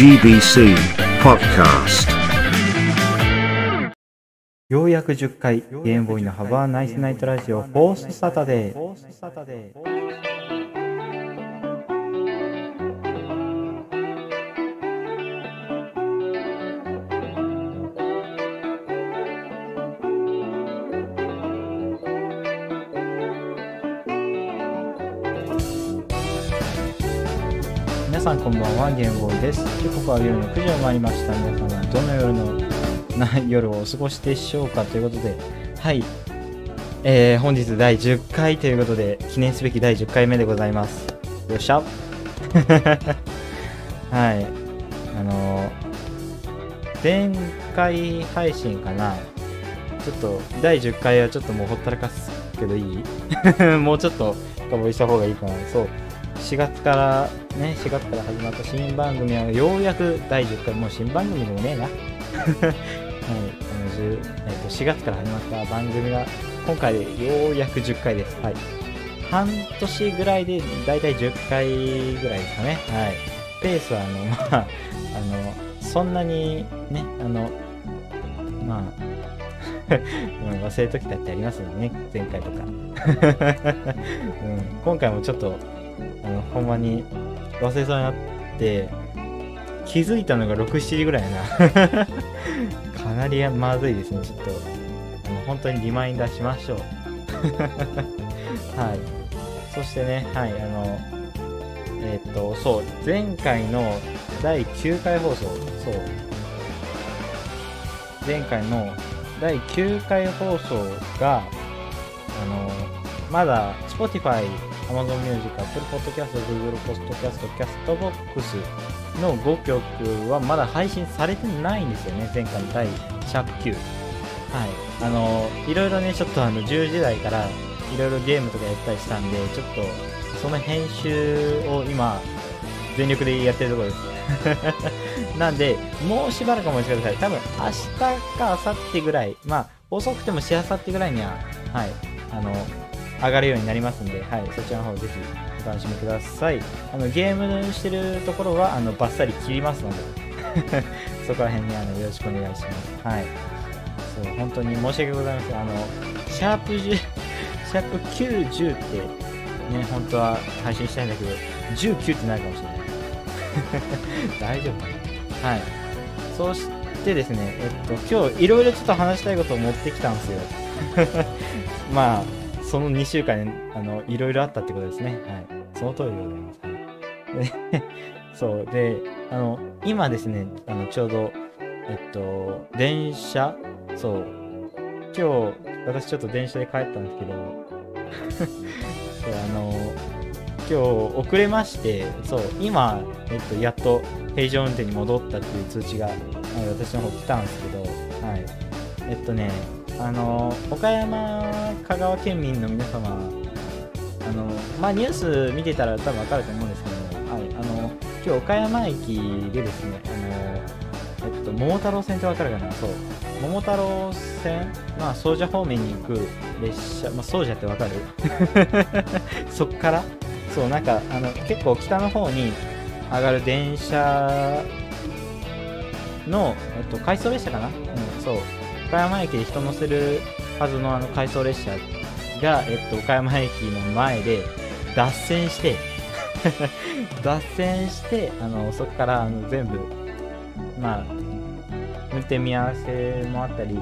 GBC Podcast. ようやく10回、ゲームボーイのハバーナイスナイトラジオフォースサタデー。さんこんばんは、ゲームボーイです。時刻は夜の9時を回りました。皆さんはどの夜のな夜をお過ごしでしょうかということで、はい、えー、本日第10回ということで、記念すべき第10回目でございます。よっしゃ はい、あのー、前回配信かな、ちょっと第10回はちょっともうほったらかすけどいい？もうちょっと深掘りした方がいいかな。そう。4月からね、4月から始まった新番組はようやく第10回、もう新番組でもねえな。はい、あの10えっと4月から始まった番組が今回でようやく10回です。はい。半年ぐらいでだいたい10回ぐらいですかね。はい。ペースはあの、まあ、あの、そんなにね、あの、まあ、うん忘れときたってありますよね、前回とか。うん、今回もちょっと、あの、ほんまに忘れそうになって、気づいたのが6、7時ぐらいやな。かなりまずいですね、ちょっと。あの本当にリマインダーしましょう。はい。そしてね、はい、あの、えっと、そう、前回の第9回放送、そう、前回の第9回放送が、あの、まだ Spotify、Amazon Music、Apple Podcast、Google Podcast、Castbox の5曲はまだ配信されてないんですよね、前回の第シャープ9。はい。あの、いろいろね、ちょっとあの、10時台からいろいろゲームとかやったりしたんで、ちょっと、その編集を今、全力でやってるところです。なんで、もうしばらくお待ちください。多分、明日か明後日ぐらい、まあ、遅くてもしあさってぐらいには、はい、あの、上がるようになりますんで、はい、そちらの方ぜひお楽しみください。あの、ゲームしてるところは、あの、バッサリ切りますので、そこら辺にあの、よろしくお願いします。はい。そう、本当に申し訳ございません。あの、シャープ10、シャープ9、10って、ね、本当は配信したいんだけど、19ってなるかもしれない。大丈夫かな？はい。そしてですね、えっと、今日いろいろちょっと話したいことを持ってきたんですよ。まあ、その2週間、あの、いろいろあったってことですね。はい。その通りでございます。はい。そう。で、あの、今ですね、あの、ちょうど、えっと、電車、そう。今日、私ちょっと電車で帰ったんですけど、そう、あの、今日遅れまして、そう、今、えっと、やっと平常運転に戻ったっていう通知が、私の方来たんですけど、はい。えっとね、あの、岡山、香川県民の皆様、あの、まあ、ニュース見てたら多分わかると思うんですけど、はい、あの、今日岡山駅でですね、あの、えっと、桃太郎線ってわかるかな？そう。桃太郎線、まあ、総社方面に行く列車、まあ、総社ってわかる？そっから？そう、なんか、あの、結構北の方に上がる電車の、えっと、回送列車かな？うん、そう。岡山駅で人乗せるはずのあの回送列車が、えっと、岡山駅の前で脱線して、脱線して、あの、そこから、あの、全部、まあ、運転見合わせもあったり、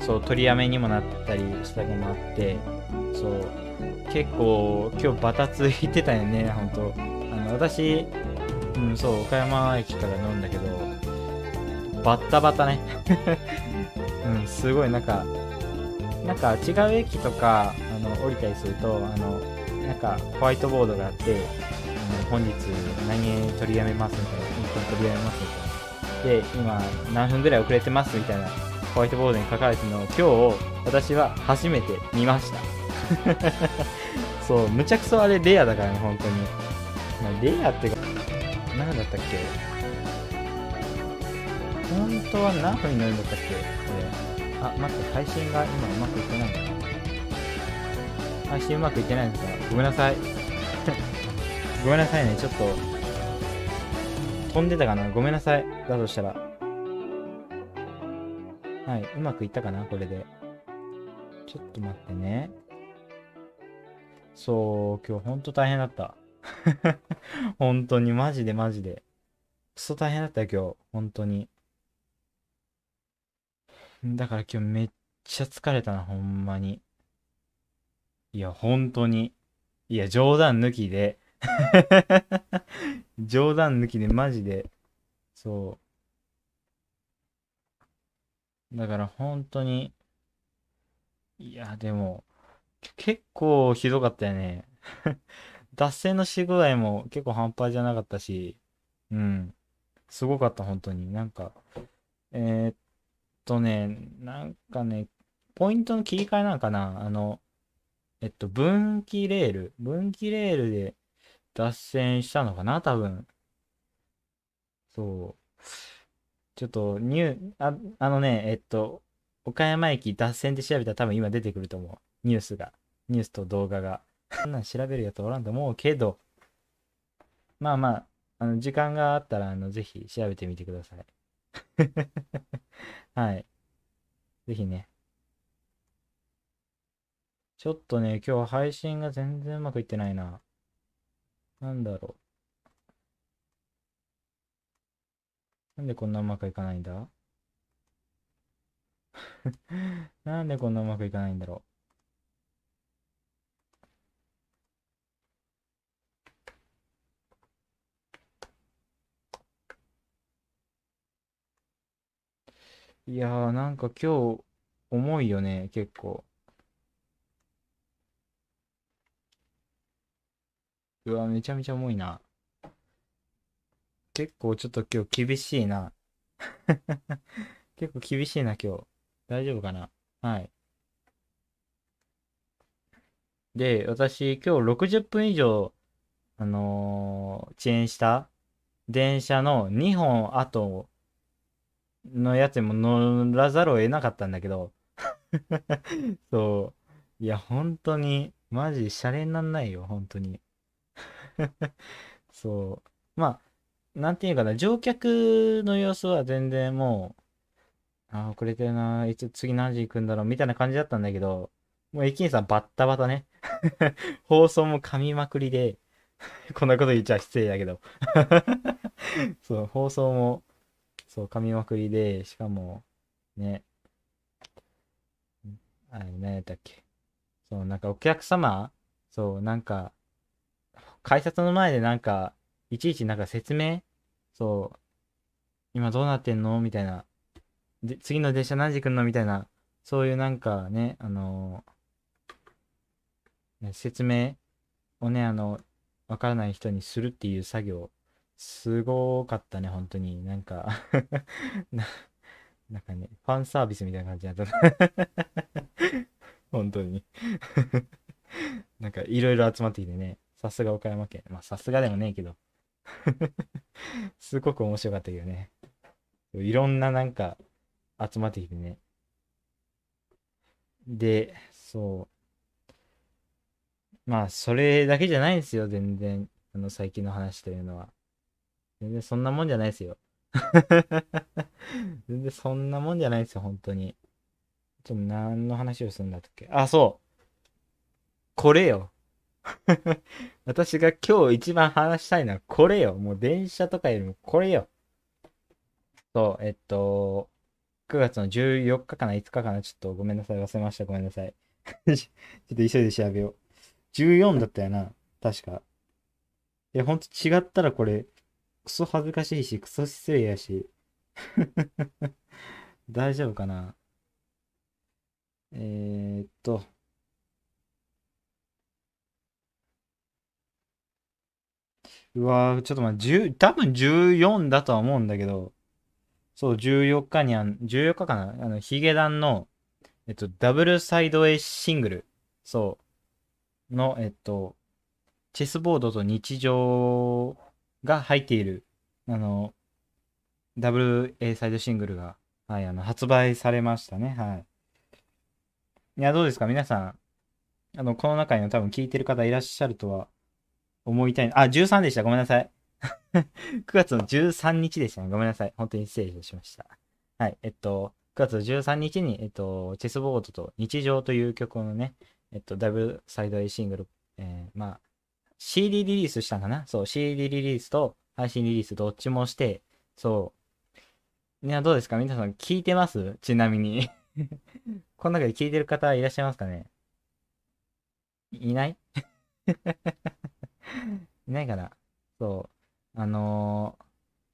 そう、取りやめにもなったりしたのもあって、そう、結構今日バタついてたよね、ほんと。あの、私、うん、そう、岡山駅から乗るんだけど、バッタバタね。うん、すごいなんか、なんか違う駅とか、あの、降りたりすると、あの、なんかホワイトボードがあって、あの本日何取りやめますみたいな、運転取りやめますみたいな。で、今何分ぐらい遅れてますみたいなホワイトボードに書かれてるのを今日私は初めて見ました。そう、むちゃくそあれレアだからね、本当に。まあ、レアってか、何だったっけ？本当は何分になるんだったっけ？あ、待って、配信が今うまくいってないのかな配信うまくいってないんですかごめんなさい。ごめんなさいね、ちょっと。飛んでたかなごめんなさい。だとしたら。はい。うまくいったかなこれで。ちょっと待ってね。そう、今日ほんと大変だった。本当に、マジでマジで。クソ大変だったよ、今日。本当に。だから今日めっちゃ疲れたな、ほんまに。いや、本当に。いや、冗談抜きで。冗談抜きでマジで。そう。だから本当に。いや、でも、結構ひどかったよね。脱線のし具合も結構半端じゃなかったし、うん。すごかった、本当に。なんか、えー、とね、なんかね、ポイントの切り替えなんかなあの、えっと、分岐レール。分岐レールで脱線したのかな多分。そう。ちょっと、ニュー、あ、あのね、えっと、岡山駅脱線で調べたら多分今出てくると思う。ニュースが。ニュースと動画が。そんなん調べるやつおらんと思うけど、まあまあ、あの、時間があったら、あの、ぜひ調べてみてください。はい。ぜひね。ちょっとね、今日配信が全然うまくいってないな。なんだろう。なんでこんなうまくいかないんだ？なんでこんなうまくいかないんだろう。いやーなんか今日重いよね、結構。うわ、めちゃめちゃ重いな。結構ちょっと今日厳しいな。結構厳しいな、今日。大丈夫かな？はい。で、私、今日60分以上、あのー、遅延した電車の2本後のやつにも乗らざるを得なかったんだけど、そう。いや、本当に、マジ、シャレになんないよ、本当に。そう。まあ、なんていうかな、乗客の様子は全然もう、あ、遅れてるな、いつ次何時行くんだろう、みたいな感じだったんだけど、もう駅員さんバッタバタね。放送も噛みまくりで、こんなこと言っちゃ失礼だけど。そう、放送も、そう、噛みまくりで、しかも、ね、あれ、何やったっけ。そう、なんかお客様、そう、なんか、改札の前でなんか、いちいちなんか説明そう、今どうなってんの？みたいな。で、次の電車何時来るの？みたいな。そういうなんかね、あのー、説明をね、あの、わからない人にするっていう作業、すごかったね、本当に。なんか な、なんかね、ファンサービスみたいな感じだった 本当に なんかいろいろ集まってきてね。さすが岡山県。まあ、さすがでもねえけどすごく面白かったけどね。いろんななんか集まってきてね。で、そう。まあ、それだけじゃないんですよ、全然。あの、最近の話というのは。全然そんなもんじゃないですよ。全然そんなもんじゃないですよ、本当に。ちょっと何の話をするんだったっけ？あ、そう。これよ。私が今日一番話したいのはこれよ。もう電車とかよりもこれよ。そう、えっと、9月の14日かな ?5 日かなちょっとごめんなさい。忘れました。ごめんなさい。ちょっと急いで調べよう。14だったよな。確か。いや、ほんと違ったらこれ、クソ恥ずかしいし、クソ失礼やし。大丈夫かな？えー、っと、うわー、ちょっと待って、10多分14だとは思うんだけど、そう、14日にあん、14日かな？あの、ヒゲダンの、えっと、ダブルサイド A シングル、そう、の、えっと、チェスボードと日常が入っている、あの、ダブル A サイドシングルが、はい、あの、発売されましたね。はい。いや、どうですか？皆さん、あの、この中には多分聞いてる方いらっしゃるとは思いたい。あ、13でした。ごめんなさい。9月の13日でしたね。ごめんなさい。本当に失礼しました。はい。えっと、9月13日に、えっと、チェスボードと日常という曲のね、えっと、ダブルサイド A シングル、えー、まあ、CD リリースしたんかな。そう、CD リリースと配信リリースどっちもして、そう。いや、どうですか？皆さん聞いてます？ちなみに。この中で聞いてる方いらっしゃいますかね？いない？いないかな？そう。あの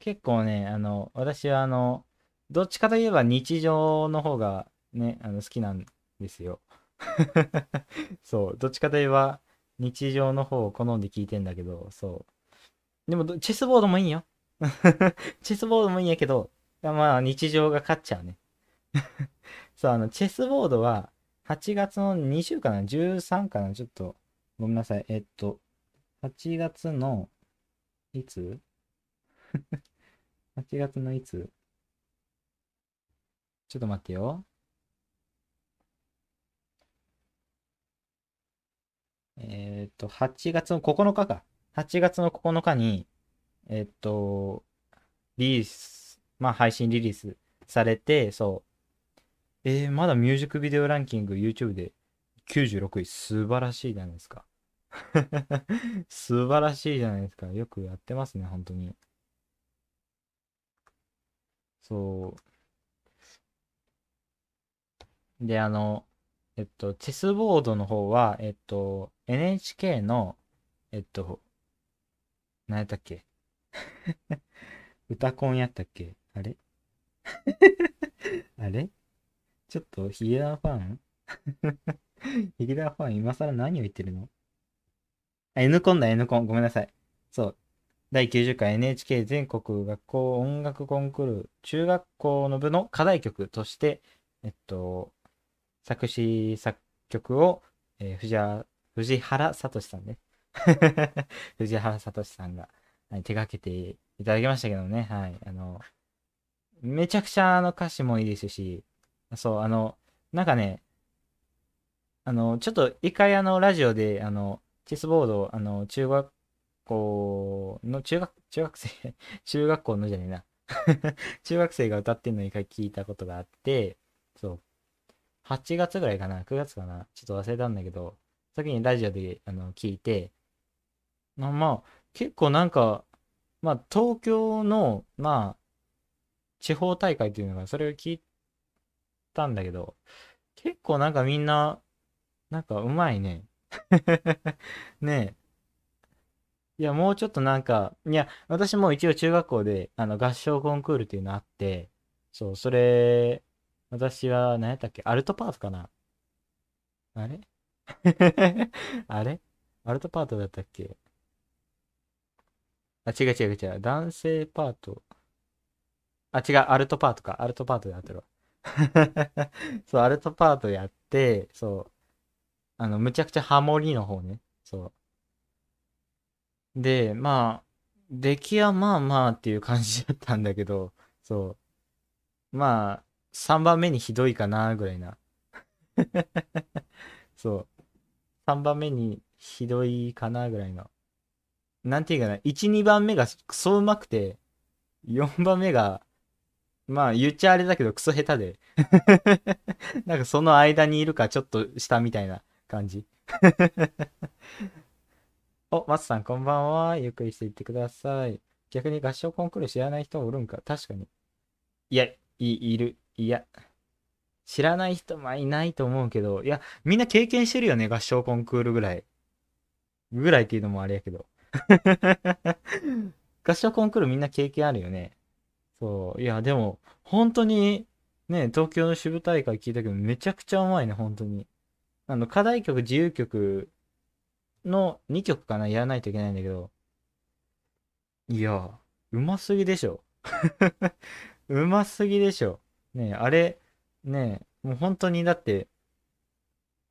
ー、結構ね、あの、私はあの、どっちかといえば日常の方がね、あの好きなんですよ。そう、どっちかといえば日常の方を好んで聞いてんだけど、そう。でも、チェスボードもいいよ。チェスボードもいいんやけど、まあ日常が勝っちゃうね。そう、あの、チェスボードは8月の20かな ?13 かな？ちょっと、ごめんなさい。えっと、8月の、いつ ?8 月のいつ？ちょっと待ってよ。えっと、8月の9日か。8月の9日に、えっと、リリース、まあ配信リリースされて、そう。えー、まだミュージックビデオランキング YouTube で96位。素晴らしいじゃないですか。素晴らしいじゃないですか。よくやってますね、本当に。そう。で、あの、えっと、チェスボードの方は、えっと、NHK の、えっと、何やったっけ？歌コンやったっけ？あれ？あれ？ちょっとヒゲダンファン？ヒゲダンファン今更何を言ってるの？あ、N コンだ、N コン。ごめんなさい。そう。第90回 NHK 全国学校音楽コンクール中学校の部の課題曲として、えっと、作詞作曲を、えー、藤原、藤原聡さんね。藤原聡さんが、はい、手掛けていただきましたけどね。はい。あの、めちゃくちゃあの歌詞もいいですし、そう、あの、なんかね、あの、ちょっと一回あの、ラジオで、あの、チェスボード、あの、中学校の、中学、中学生 中学校のじゃねえな 中学生が歌ってんのに一回聞いたことがあって、そう。8月ぐらいかな ?9 月かなちょっと忘れたんだけど、先にラジオであの聞いて、まあ、結構なんか、まあ、東京の、まあ、地方大会っていうのが、それを聞いたんだけど、結構なんかみんな、なんかうまいね。ねえ。いや、もうちょっとなんか、いや、私も一応中学校で、あの、合唱コンクールっていうのあって、そう、それ、私は、何やったっけ？アルトパートかな？あれ？あれ？アルトパートだったっけ？あ、違う違う違う。男性パート。あ、違う。アルトパートか。アルトパートでやってるわ。そう、アルトパートやって、そう。あの、むちゃくちゃハモリの方ね。そう。で、まあ、出来はまあまあっていう感じだったんだけど、そう。まあ、3番目にひどいかな、ぐらいな。そう。3番目にひどいかな、ぐらいの。なんていうかな、1、2番目がクソうまくて、4番目が、まあ言っちゃあれだけどクソ下手で。なんかその間にいるかちょっと下みたいな感じ。お、松さんこんばんは。ゆっくりしていってください。逆に合唱コンクール知らない人おるんか？確かに。いや、い、いる。いや。知らない人はいないと思うけど、いや、みんな経験してるよね、合唱コンクールぐらい。ぐらいっていうのもあれやけど。合唱コンクールみんな経験あるよね。そう。いや、でも、本当に、ね、東京の支部大会聞いたけど、めちゃくちゃうまいね、本当に。あの、課題曲、自由曲の2曲かな、やらないといけないんだけど、いや、うますぎでしょ。うますぎでしょ。ねあれ、ねもう本当にだって、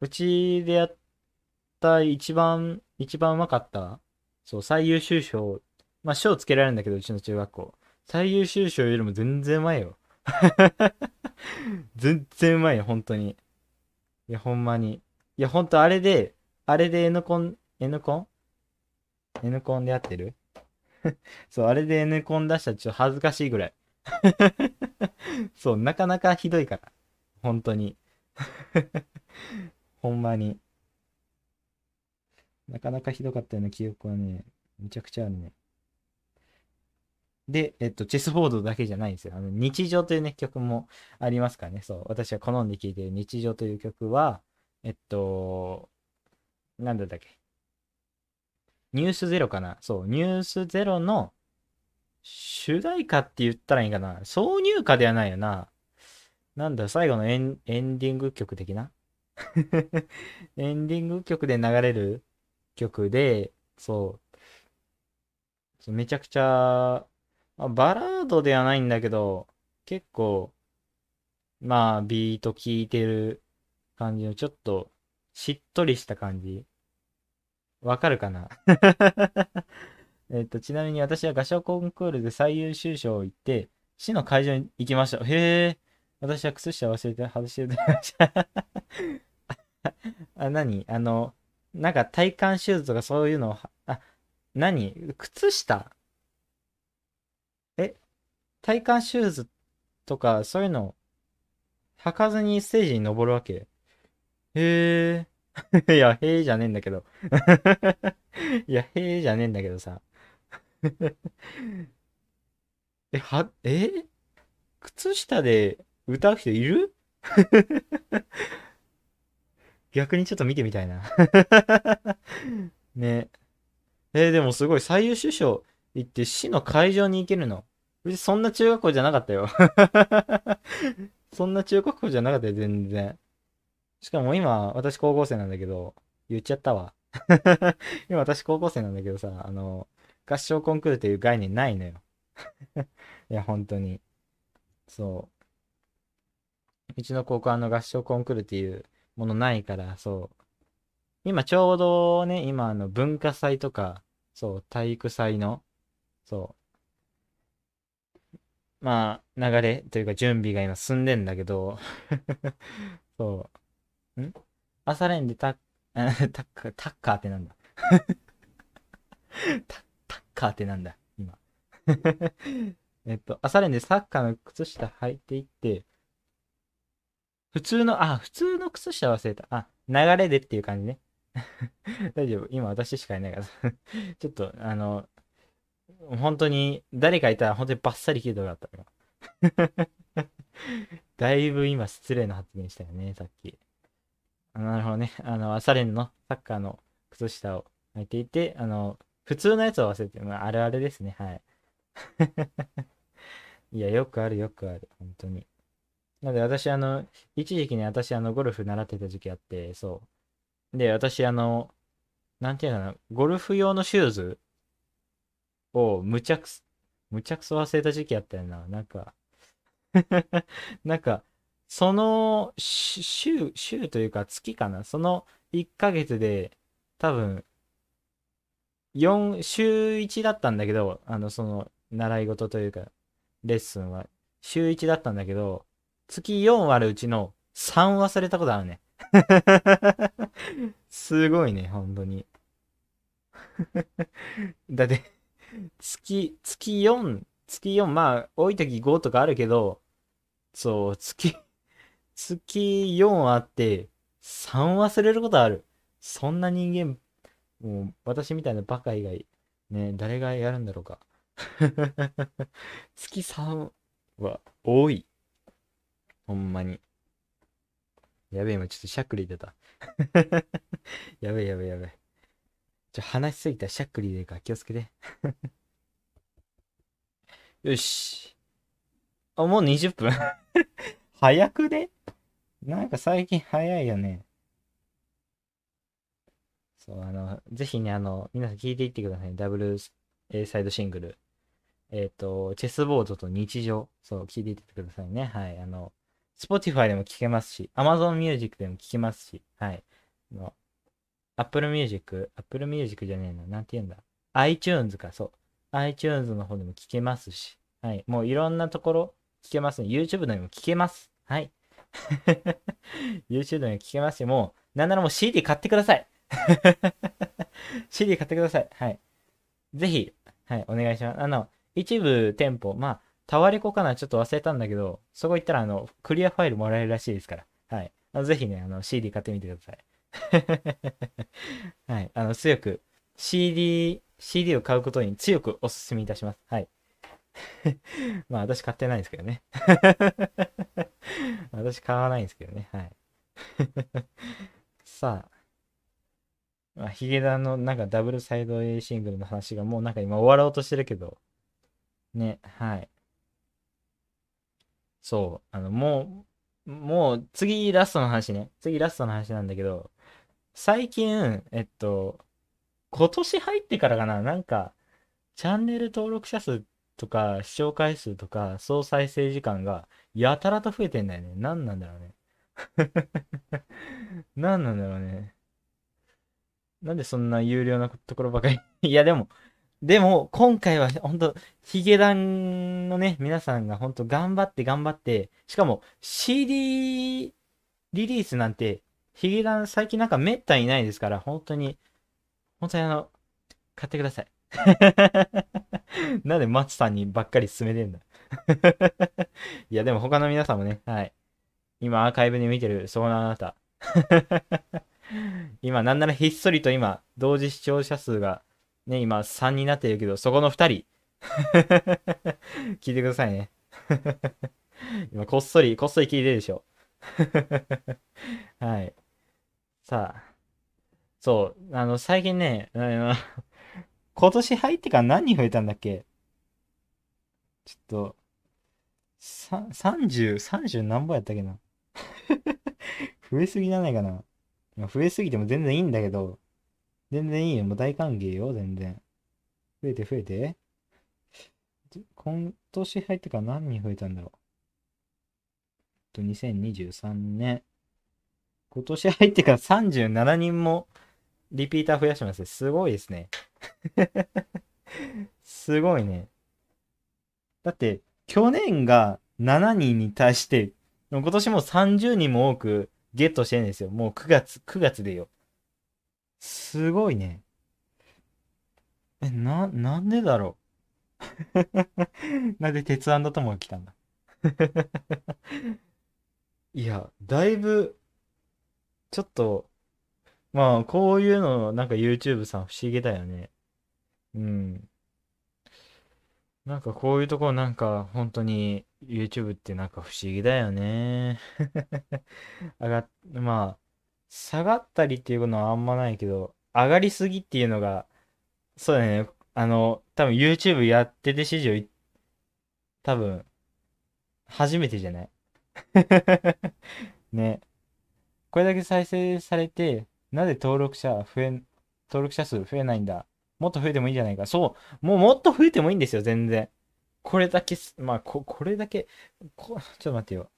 うちでやった一番、一番うまかった、そう、最優秀賞、まあ賞つけられるんだけど、うちの中学校。最優秀賞よりも全然うまいよ。全然うまいよ、本当に。いや、ほんまに。いや、ほんとあれで、あれで N コン、N コン ?N コンでやってる？そう、あれで N コン出したらちょっと恥ずかしいぐらい。そう、なかなかひどいから。本当に。ほんまに。なかなかひどかったような記憶はね、めちゃくちゃあるね。で、えっと、チェスボードだけじゃないんですよ。あの、日常というね、曲もありますからね。そう。私は好んで聴いてる日常という曲は、えっと、なんだったっけ？ニュースゼロかなそう、ニュースゼロの主題歌って言ったらいいかな？挿入歌ではないよな。なんだ、最後のエンエンディング曲的な？エンディング曲で流れる曲で、そう。めちゃくちゃま、バラードではないんだけど、結構、まあ、ビート聴いてる感じの、ちょっと、しっとりした感じ。わかるかな？えっと、ちなみに私は合唱コンクールで最優秀賞を行って、市の会場に行きました。へえ、私は靴下忘れて外してました。あ、何？あの、なんか体幹シューズとかそういうのを、あ、何？靴下？え？体幹シューズとかそういうの履かずにステージに登るわけ？へえ。いや、へえじゃねえんだけど。いや、へえじゃねえんだけどさ。え、は、え？靴下で歌う人いる？逆にちょっと見てみたいな ね。えー、でもすごい最優秀賞行って市の会場に行けるの。そんな中学校じゃなかったよそんな中学校じゃなかったよ、全然。しかも今、私高校生なんだけど、言っちゃったわ。今私高校生なんだけどさ、あの、合唱コンクールっていう概念ないのよ。いや、本当に。そう。うちの高校あの合唱コンクールっていうものないから、そう。今ちょうどね、今あの文化祭とか、そう、体育祭の、そう。まあ、流れというか準備が今進んでんだけど、そう。ん？朝練で タッ、タッカー、タッカーってなんだ？タタッカーってなんだ今 えっと、朝練でサッカーの靴下履いていって、普通の、あ、普通の靴下忘れた。あ、流れでっていう感じね。大丈夫。今私しかいないから ちょっと、あの、本当に、誰かいたら本当にバッサリ切るとこだった。だいぶ今失礼な発言したよね、さっき。なるほどね。あの、朝練のサッカーの靴下を履いていて、あの、普通のやつを忘れて、まあ、あるあるですね。はい。いや、よくある、よくある。本当に。なので、私、あの、一時期に私、あの、ゴルフ習ってた時期あって、そう。で、私、あの、なんていうのかな、ゴルフ用のシューズをむちゃくす、むちゃくそ忘れた時期あったよな。なんか なんか、その週、週というか月かな。その1ヶ月で多分、4、週1だったんだけど、あの、その、習い事というか、レッスンは、週1だったんだけど、月4割るうちの3忘れたことあるね。すごいね、本当に。だって、月、月4、月4、まあ、多い時5とかあるけど、そう、月、月4あって、3忘れることある。そんな人間、もう私みたいなバカ以外、ね、誰がやるんだろうか。月3は多い。ほんまに。やべえ、今ちょっとしゃっくり出た。やべえやべえやべえ。ちょ、話しすぎたらしゃっくり出るから気をつけて。よし。あ、もう20分早くね？なんか最近早いよね。そう、あの、ぜひね、あの、皆さん聞いていってください。ダブル A サイドシングル。えっ、ー、と、チェスボードと日常。そう、聞いていってくださいね。はい。あの、Spotify でも聞けますし、Amazon Music でも聞けますし、はい。の Apple Music、Apple Music じゃねえな。なんて言うんだ。iTunes か、そう。iTunes の方でも聞けますし、はい。もういろんなところ聞けますね。YouTube でも聞けます。はい。YouTube でも聞けますし、もう、なんならもう CD 買ってください。CD 買ってください。はい。ぜひ、はい、お願いします。あの、一部店舗、まあ、タワレコかなちょっと忘れたんだけど、そこ行ったら、あの、クリアファイルもらえるらしいですから。はい。あのぜひね、あの、CD 買ってみてください。はい。あの、強く、CD、CD を買うことに強くお勧めいたします。はい。まあ、私買ってないんですけどね。私買わないんですけどね。はい。さあ。まあ、ヒゲダンのなんかダブルサイド A シングルの話がもうなんか今終わろうとしてるけど、ね、はい。そう、あの、もう、もう次ラストの話ね。次ラストの話なんだけど、最近、えっと、今年入ってからかな、なんか、チャンネル登録者数とか、視聴回数とか、総再生時間が、やたらと増えてんだよね。何なんだろうね。何なんだろうね。なんでそんな有料なところばかり？いや、でも、でも、今回は本当ヒゲダンのね、皆さんが本当頑張って頑張って、しかも CD リリースなんて、ヒゲダン最近なんかめったにないですから、本当に、本当にあの、買ってください。なんで松さんにばっかり勧めてんだ いや、でも他の皆さんもね、はい。今アーカイブで見てる、そこのあなた。今、なんならひっそりと今、同時視聴者数が、ね、今3になっているけど、そこの2人。聞いてくださいね。今、こっそり、こっそり聞いてるでしょ。はい。さあ。そう、あの、最近ね、あの今年入ってから何人増えたんだっけ？ちょっと、さ、30、30何本やったっけな？増えすぎじゃないかな。増えすぎても全然いいんだけど、全然いいよ。もう大歓迎よ、全然。増えて増えて。今年入ってから何人増えたんだろう。と、2023年。今年入ってから37人もリピーター増やしますすごいですね。すごいね。だって、去年が7人に対して、今年も30人も多くゲットしてるんですよ。もう9月、9月でよ。すごいね。え、な、なんでだろう。なんで鉄腕だとも来たんだ。いや、だいぶ、ちょっと、まあ、こういうの、なんか YouTube さん不思議だよね。うん。なんかこういうところなんか本当に YouTube ってなんか不思議だよね。上がっ、まあ、下がったりっていうのはあんまないけど、上がりすぎっていうのが、そうだね。あの、多分 YouTube やってて史上、多分、初めてじゃない？ね。これだけ再生されて、なぜ登録者増え、登録者数増えないんだ？もっと増えてもいいんじゃないか。そう。もうもっと増えてもいいんですよ、全然。これだけ、まあ、こ、これだけ、こ、ちょっと待ってよ。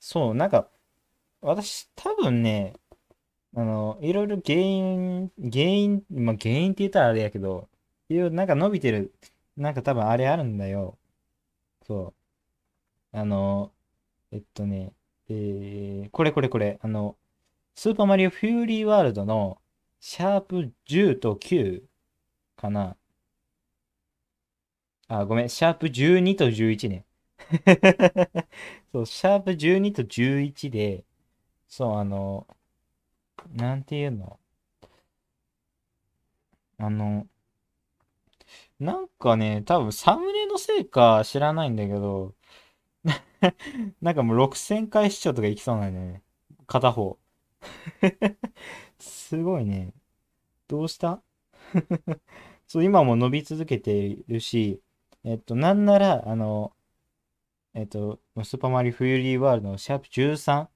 そう、なんか、私、多分ね、あの、いろいろ原因、原因、まあ、原因って言ったらあれやけど、いろいろなんか伸びてる、なんか多分あれあるんだよ。そう。あの、えっとね、えー、これこれこれ、あの、スーパーマリオフューリーワールドのシャープ10と9かな。あ、ごめん、シャープ12と11ね。そう、シャープ12と11で、そう、あの、なんていうの？あの、なんかね、多分サムネのせいか知らないんだけど、なんかもう6000回視聴とかいきそうなんだよね。片方。すごいね。どうした？そう、今も伸び続けているし、えっと、なんなら、あの、えっと、スーパーマリオフューリーワールドのシャープ13。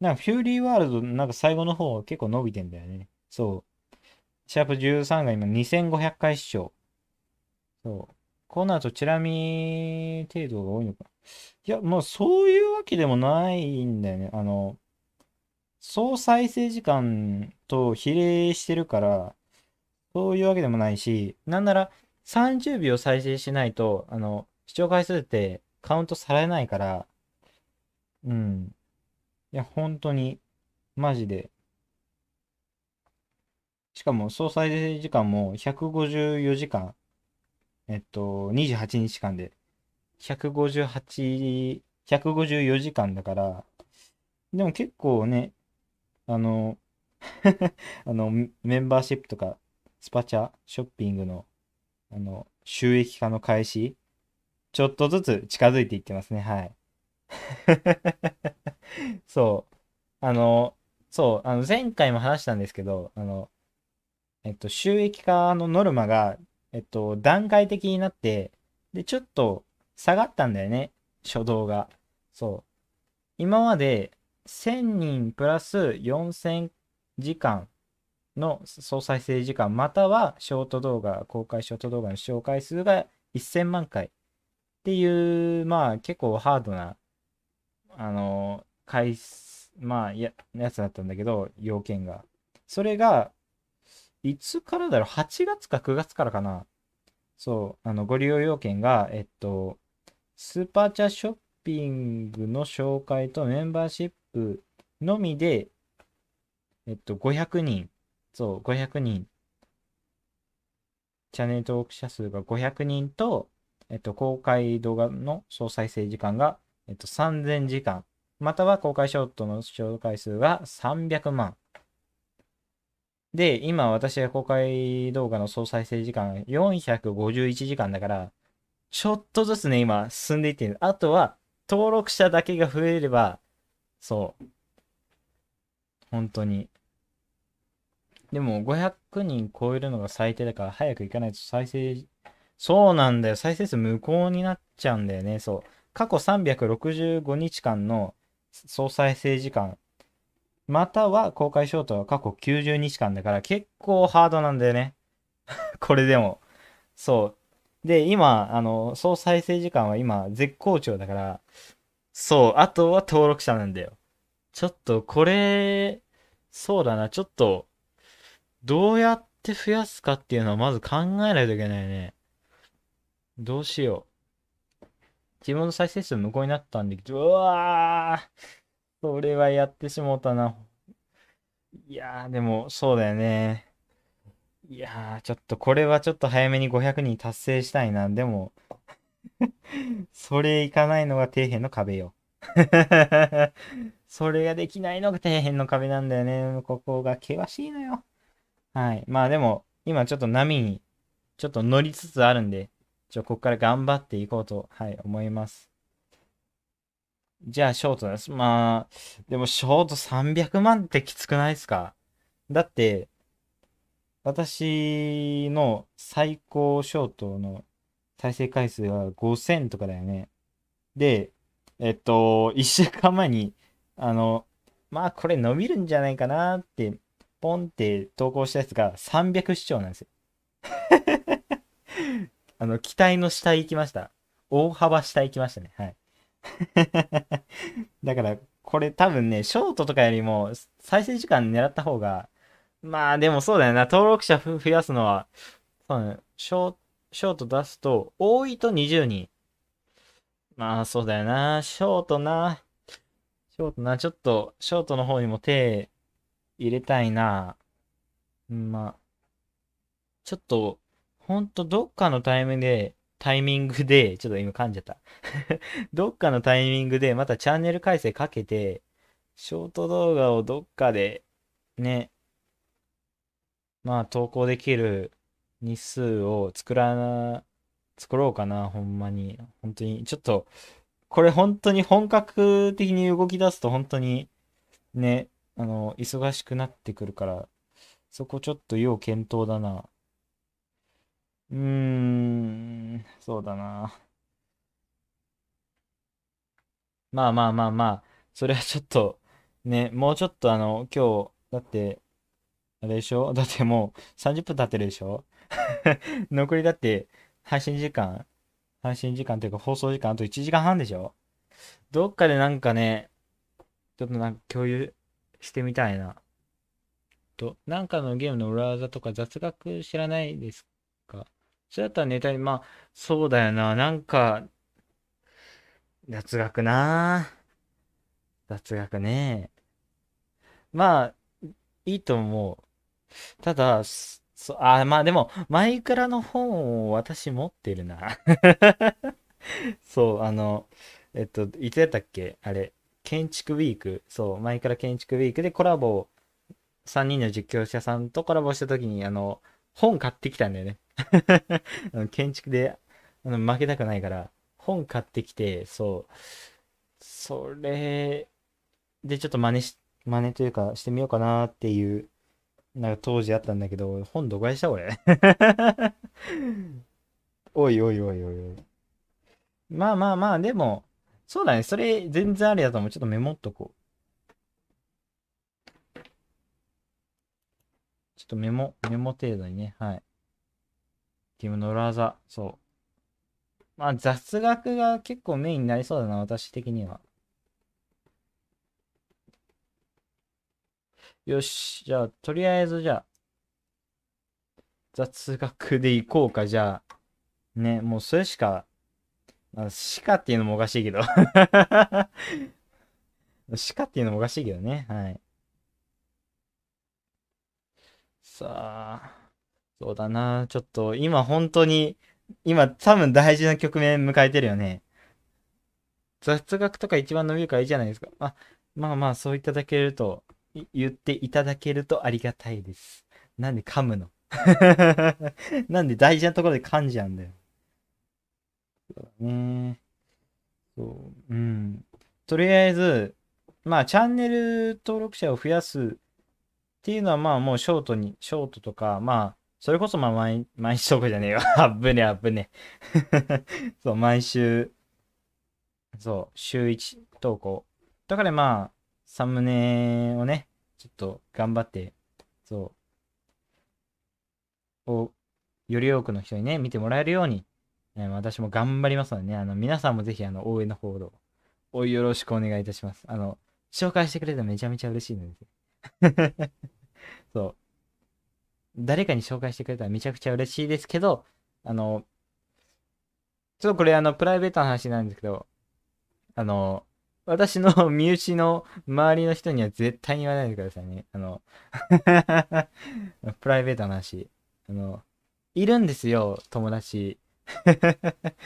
なんかフューリーワールドなんか最後の方は結構伸びてんだよね。そう。シャープ13が今2500回視聴。そう。こうなるとチラ見程度が多いのか。いや、もうそういうわけでもないんだよね。あの、総再生時間と比例してるから、そういうわけでもないし、なんなら30秒再生しないと、あの、視聴回数ってカウントされないから、うん。いや、本当に、マジで。しかも、総再生時間も154時間。えっと、28日間で、158、154時間だから、でも結構ね、あの、あの、メンバーシップとか、スパチャ、ショッピングの、あの、収益化の開始、ちょっとずつ近づいていってますね、はい。そう。あの、そう、あの、前回も話したんですけど、あの、えっと、収益化のノルマが、えっと、段階的になって、で、ちょっと下がったんだよね、初動が。そう。今まで1000人プラス4000時間の総再生時間、またはショート動画、公開ショート動画の視聴回数が1000万回っていう、まあ結構ハードな、あの、回数、まあや、やつだったんだけど、要件が。それが、いつからだろう ?8 月か9月からかなそう、あの、ご利用要件が、えっと、スーパーチャーショッピングの紹介とメンバーシップのみで、えっと、500人、そう、500人、チャンネル登録者数が500人と、えっと、公開動画の総再生時間が、えっと、3000時間、または公開ショートの視聴回数が300万。で、今私が公開動画の総再生時間451時間だから、ちょっとずつね、今進んでいってる。あとは、登録者だけが増えれば、そう。本当に。でも、500人超えるのが最低だから、早く行かないと再生、そうなんだよ。再生数無効になっちゃうんだよね。そう。過去365日間の総再生時間または公開ショートは過去90日間だから結構ハードなんだよね。これでも。そう。で、今、あの、総再生時間は今絶好調だから、そう、あとは登録者なんだよ。ちょっとこれ、そうだな、ちょっと、どうやって増やすかっていうのはまず考えないといけないね。どうしよう。自分の再生数無効になったんで、うわー。それはやってしもうたな。いやー、でも、そうだよね。いやー、ちょっと、これはちょっと早めに500人達成したいな。でも、それいかないのが底辺の壁よ。それができないのが底辺の壁なんだよね。ここが険しいのよ。はい。まあでも、今ちょっと波に、ちょっと乗りつつあるんで、ちょ、ここから頑張っていこうと、はい、思います。じゃあ、ショートです。まあ、でも、ショート300万ってきつくないですか？だって、私の最高ショートの再生回数は5000とかだよね。で、えっと、1週間前に、あの、まあ、これ伸びるんじゃないかなって、ポンって投稿したやつが300視聴なんですよ。あの、期待の下行きました。大幅下行きましたね。はい。だから、これ多分ね、ショートとかよりも再生時間狙った方が、まあでもそうだよな、登録者増やすのは、そうね、ショショート出すと、多いと20人。まあそうだよな、ショートな、ショートな、ちょっと、ショートの方にも手入れたいな。うんまあ、ちょっと、ほんとどっかのタイミングで、タイミングで、ちょっと今噛んじゃった。どっかのタイミングでまたチャンネル改正かけて、ショート動画をどっかで、ね、まあ投稿できる日数を作らな、作ろうかな、ほんまに。本当に。ちょっと、これ本当に本格的に動き出すと本当に、ね、あの、忙しくなってくるから、そこちょっと要検討だな。うーん、そうだな。まあまあまあまあ、それはちょっと、ね、もうちょっとあの、今日、だって、あれでしょ？だってもう30分経ってるでしょ？残りだって、配信時間、配信時間というか放送時間あと1時間半でしょ？どっかでなんかね、ちょっとなんか共有してみたいな。と、なんかのゲームの裏技とか雑学知らないですか？それだったらネタに、まあ、そうだよな。なんか、雑学な雑学ね。まあ、いいと思う。ただ、そ、あ、まあでも、マイクラの本を私持ってるな。そう、あの、えっと、いつやったっけ？あれ、建築ウィーク。そう、マイクラ建築ウィークでコラボ、3人の実況者さんとコラボした時に、あの、本買ってきたんだよね。建築であの負けたくないから、本買ってきて、そう、それでちょっと真似し、真似というかしてみようかなっていう、なんか当時あったんだけど、本どこでした俺。おいおいおいおいおい。まあまあまあ、でも、そうだね。それ全然ありだと思う。ちょっとメモっとこう。ちょっとメモ、メモ程度にね。はい。ティムの裏技。そう。まあ雑学が結構メインになりそうだな、私的には。よし。じゃあ、とりあえずじゃあ、雑学でいこうか、じゃあ。ね、もうそれしか、鹿っていうのもおかしいけど 鹿っていうのもおかしいけどね。はい。さあ、そうだな。ちょっと、今本当に、今多分大事な局面迎えてるよね。雑学とか一番伸びるからいいじゃないですか。あ、まあまあ、そういただけると、言っていただけるとありがたいです。なんで噛むの？なんで大事なところで噛んじゃうんだよ。そうだね。そう、うん。とりあえず、まあ、チャンネル登録者を増やすっていうのは、まあ、もうショートに、ショートとか、まあ、それこそまあ毎、毎日投稿じゃねえよ。あぶねあぶね そう、毎週、そう、週1投稿。だからまあ、サムネをね、ちょっと頑張って、そう、を、より多くの人にね、見てもらえるように、え私も頑張りますのでね、あの、皆さんもぜひ、あの、応援のほど、およろしくお願いいたします。あの、紹介してくれたらめちゃめちゃ嬉しいので。そう。誰かに紹介してくれたらめちゃくちゃ嬉しいですけど、あの、ちょっとこれあの、プライベートな話なんですけど、あの、私の 身内の周りの人には絶対に言わないでくださいね。あの プライベートな話。あの、いるんですよ、友達。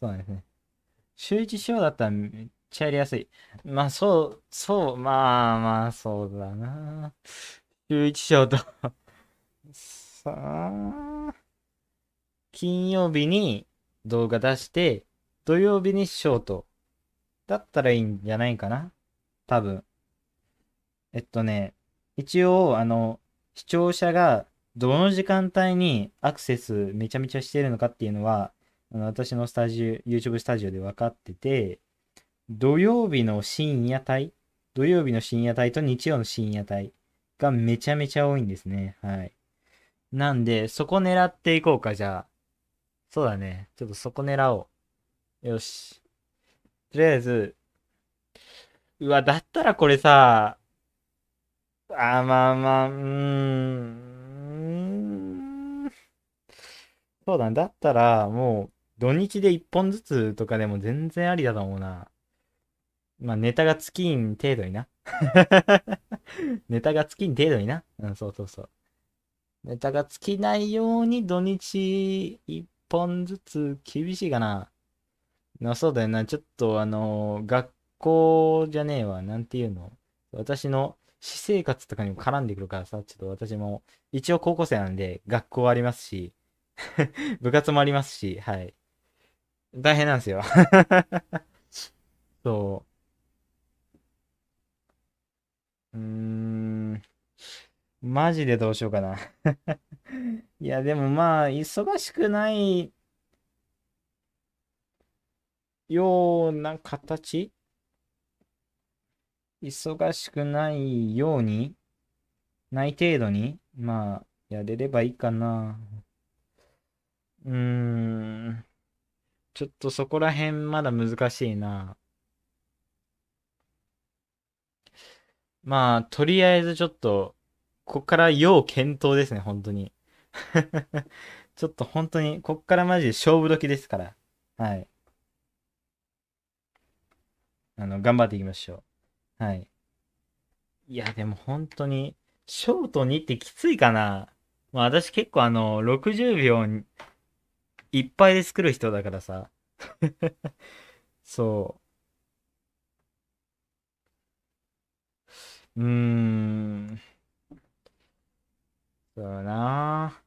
そうなんですね。週一しようだったらめっちゃやりやすい。まあ、そう、そう、まあまあ、そうだな。週一しようとさあ、金曜日に動画出して、土曜日にショート。だったらいいんじゃないかな多分。えっとね、一応、あの、視聴者がどの時間帯にアクセスめちゃめちゃしてるのかっていうのは、あの私のスタジオ、YouTube スタジオで分かってて、土曜日の深夜帯、土曜日の深夜帯と日曜の深夜帯がめちゃめちゃ多いんですね。はい。なんで、そこ狙っていこうか、じゃあ。そうだね。ちょっとそこ狙おう。よし。とりあえず、うわ、だったらこれさ、あ、まあまあ、うーん。そうだね。だったら、もう、土日で1本ずつとかでも全然ありだと思うな。まあ、ネタが尽きん程度にな。ネタが尽きん程度にな。うん、そうそうそう。ネタが尽きないように土日1本ずつ厳しいかな。な、そうだよな。ちょっと、あの、学校じゃねえわ。なんていうの。私の私生活とかにも絡んでくるからさ、ちょっと私も、一応高校生なんで、学校ありますし、部活もありますし、はい。大変なんですよ そう。うーん。マジでどうしようかな いや、でもまあ、忙しくないような形？忙しくないように？ない程度に？まあ、やれればいいかな。うーん。ちょっとそこら辺まだ難しいな。まあ、とりあえずちょっと、こっから要検討ですね、本当に。ちょっと本当に、こっからマジで勝負時ですから。はい。あの、頑張っていきましょう。はい。いや、でも本当に、ショート2ってきついかなまあ私結構あの、60秒いっぱいで作る人だからさ。そう。うーん。そうだな。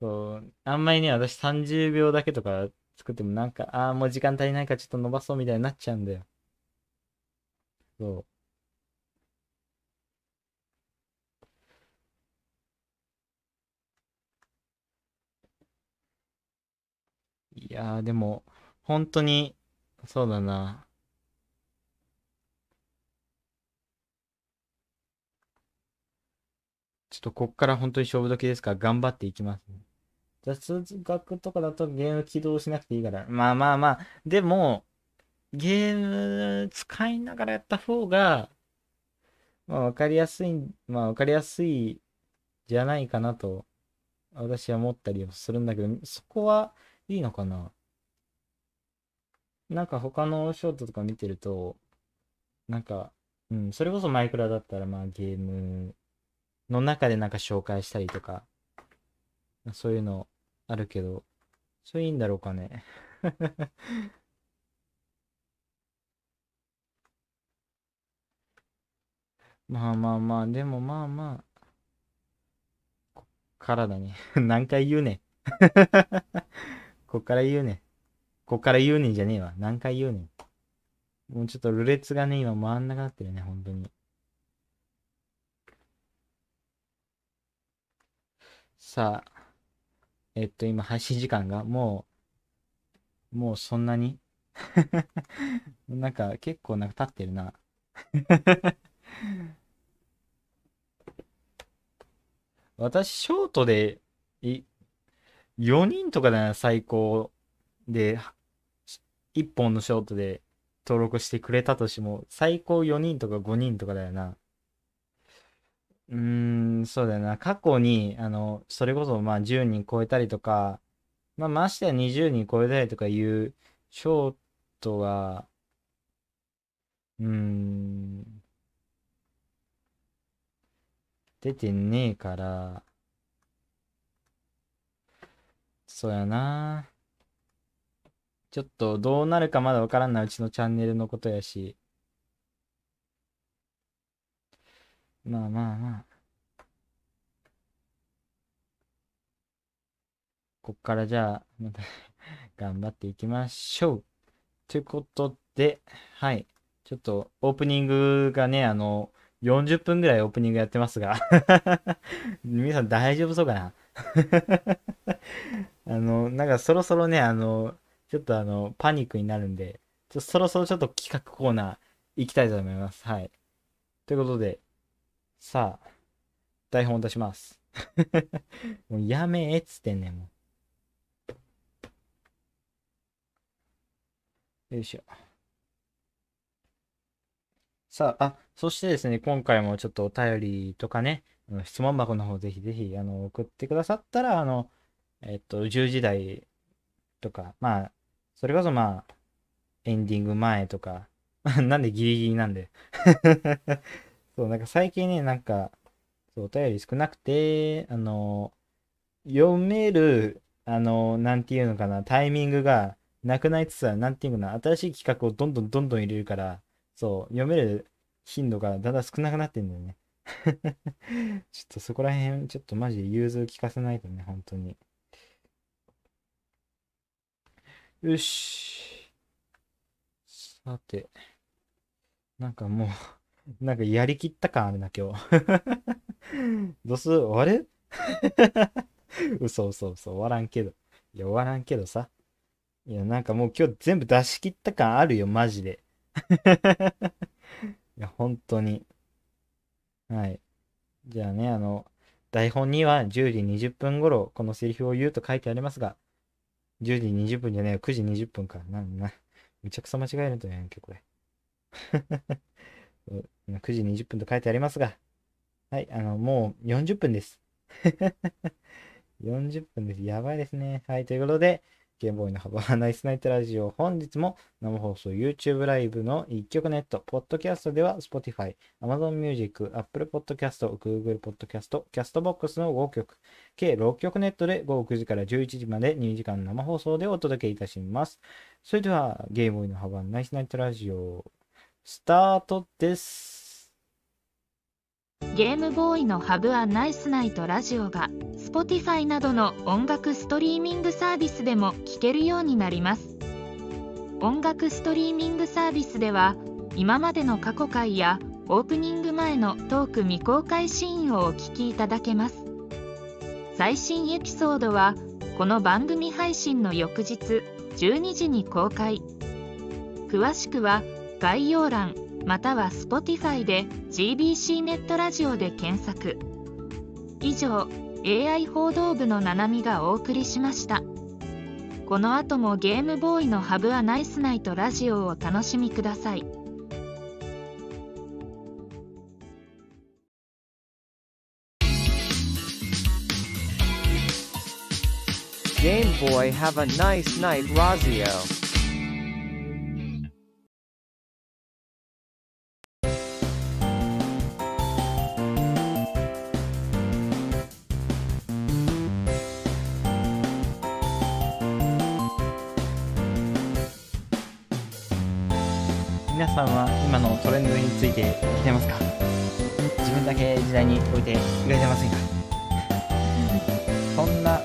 そう。あんまりね、私30秒だけとか作ってもなんか、ああ、もう時間足りないからちょっと伸ばそうみたいになっちゃうんだよ。そう。いやー、でも、本当に、そうだな。ちょっとこっから本当に勝負時ですから頑張っていきますね。雑学とかだとゲーム起動しなくていいから。まあまあまあ、でも、ゲーム使いながらやった方が、まあわかりやすい、まあわかりやすいじゃないかなと、私は思ったりはするんだけど、そこはいいのかな？なんか他のショートとか見てると、なんか、うん、それこそマイクラだったらまあゲームの中でなんか紹介したりとか、そういうのあるけど、それいいんだろうかね。まあまあまあ、でもまあまあ、こっからだね。何回言うね こっから言うねんこっから言うねんじゃねえわ。何回言うねん。もうちょっとルレツがね、今回んなくなってるね、本当に。さあ、えっと、今配信時間がもう、もうそんなに？なんか結構なんか経ってるな 私、ショートで、い、4人とかだな、最高で、1本のショートで登録してくれたとしても、最高4人とか5人とかだよな。うーん、そうだよな。過去に、あの、それこそまあ10人超えたりとか、まあましてや20人超えたりとかいうショートが、うーん、出てねえから、そうやな。ちょっとどうなるかまだわからんないうちのチャンネルのことやし。まあまあまあ。こっからじゃあ、また 頑張っていきましょう。ということで、はい。ちょっとオープニングがね、あの、40分ぐらいオープニングやってますが 皆さん大丈夫そうかな？あの、なんかそろそろね、あの、ちょっとあの、パニックになるんで、ちょそろそろちょっと企画コーナー行きたいと思います。はい。ということで、さあ、台本を出します。もうやめえっつってんねん、もう。よいしょ。さあ、あ、そしてですね、今回もちょっとお便りとかね、質問箱の方ぜひぜひ、あの、送ってくださったら、あの、えっと、10時台とか、まあ、それこそまあ、エンディング前とか、なんでギリギリなんで そう、なんか最近ね、なんか、そう、お便り少なくて、あの、読める、あの、なんていうのかな、タイミングがなくなりつつある、なんていうのかな、新しい企画をどんどんどんどん入れるから、そう、読める頻度がだんだん少なくなってんだよね。ちょっとそこら辺、ちょっとマジで融通聞かせないとね、本当に。よし。さて。なんかもうなんかやりきった感あるな、今日 どうする？終わる？嘘嘘嘘終わらんけど。いや、終わらんけどさ。いや、なんかもう今日全部出し切った感あるよ、マジで。いや、本当に。はい。じゃあね、あの、台本には10時20分頃このセリフを言うと書いてありますが、10時20分じゃねえよ、9時20分か。なんな。めちゃくちゃ間違えるんやんけこれ。9時20分と書いてありますが、はい、あの、もう40分です。40分です。やばいですね。はい、ということで、ゲームボーイのハバーナイスナイトラジオ。本日も生放送 YouTube ライブの一曲ネット、ポッドキャストでは Spotify、Amazon Music、Apple Podcast、Google Podcast、Castbox の5曲、計6曲ネットで午後9時から11時まで2時間生放送でお届けいたします。それではゲームボーイのハバーナイスナイトラジオ、スタートです。ゲームボーイのハブアナイスナイトラジオが Spotify などの音楽ストリーミングサービスでも聴けるようになります。音楽ストリーミングサービスでは今までの過去回やオープニング前のトーク未公開シーンをお聞きいただけます。最新エピソードはこの番組配信の翌日12時に公開。詳しくは概要欄または Spotify で GBC ネットラジオで検索。以上 AI 報道部のななみがお送りしましたこの後もゲームボーイのハブアナイスナイトラジオをお楽しみください Game Boy have a nice night Razio. ついてきてますか？自分だけ時代に置いて揺れてませんか？そんな、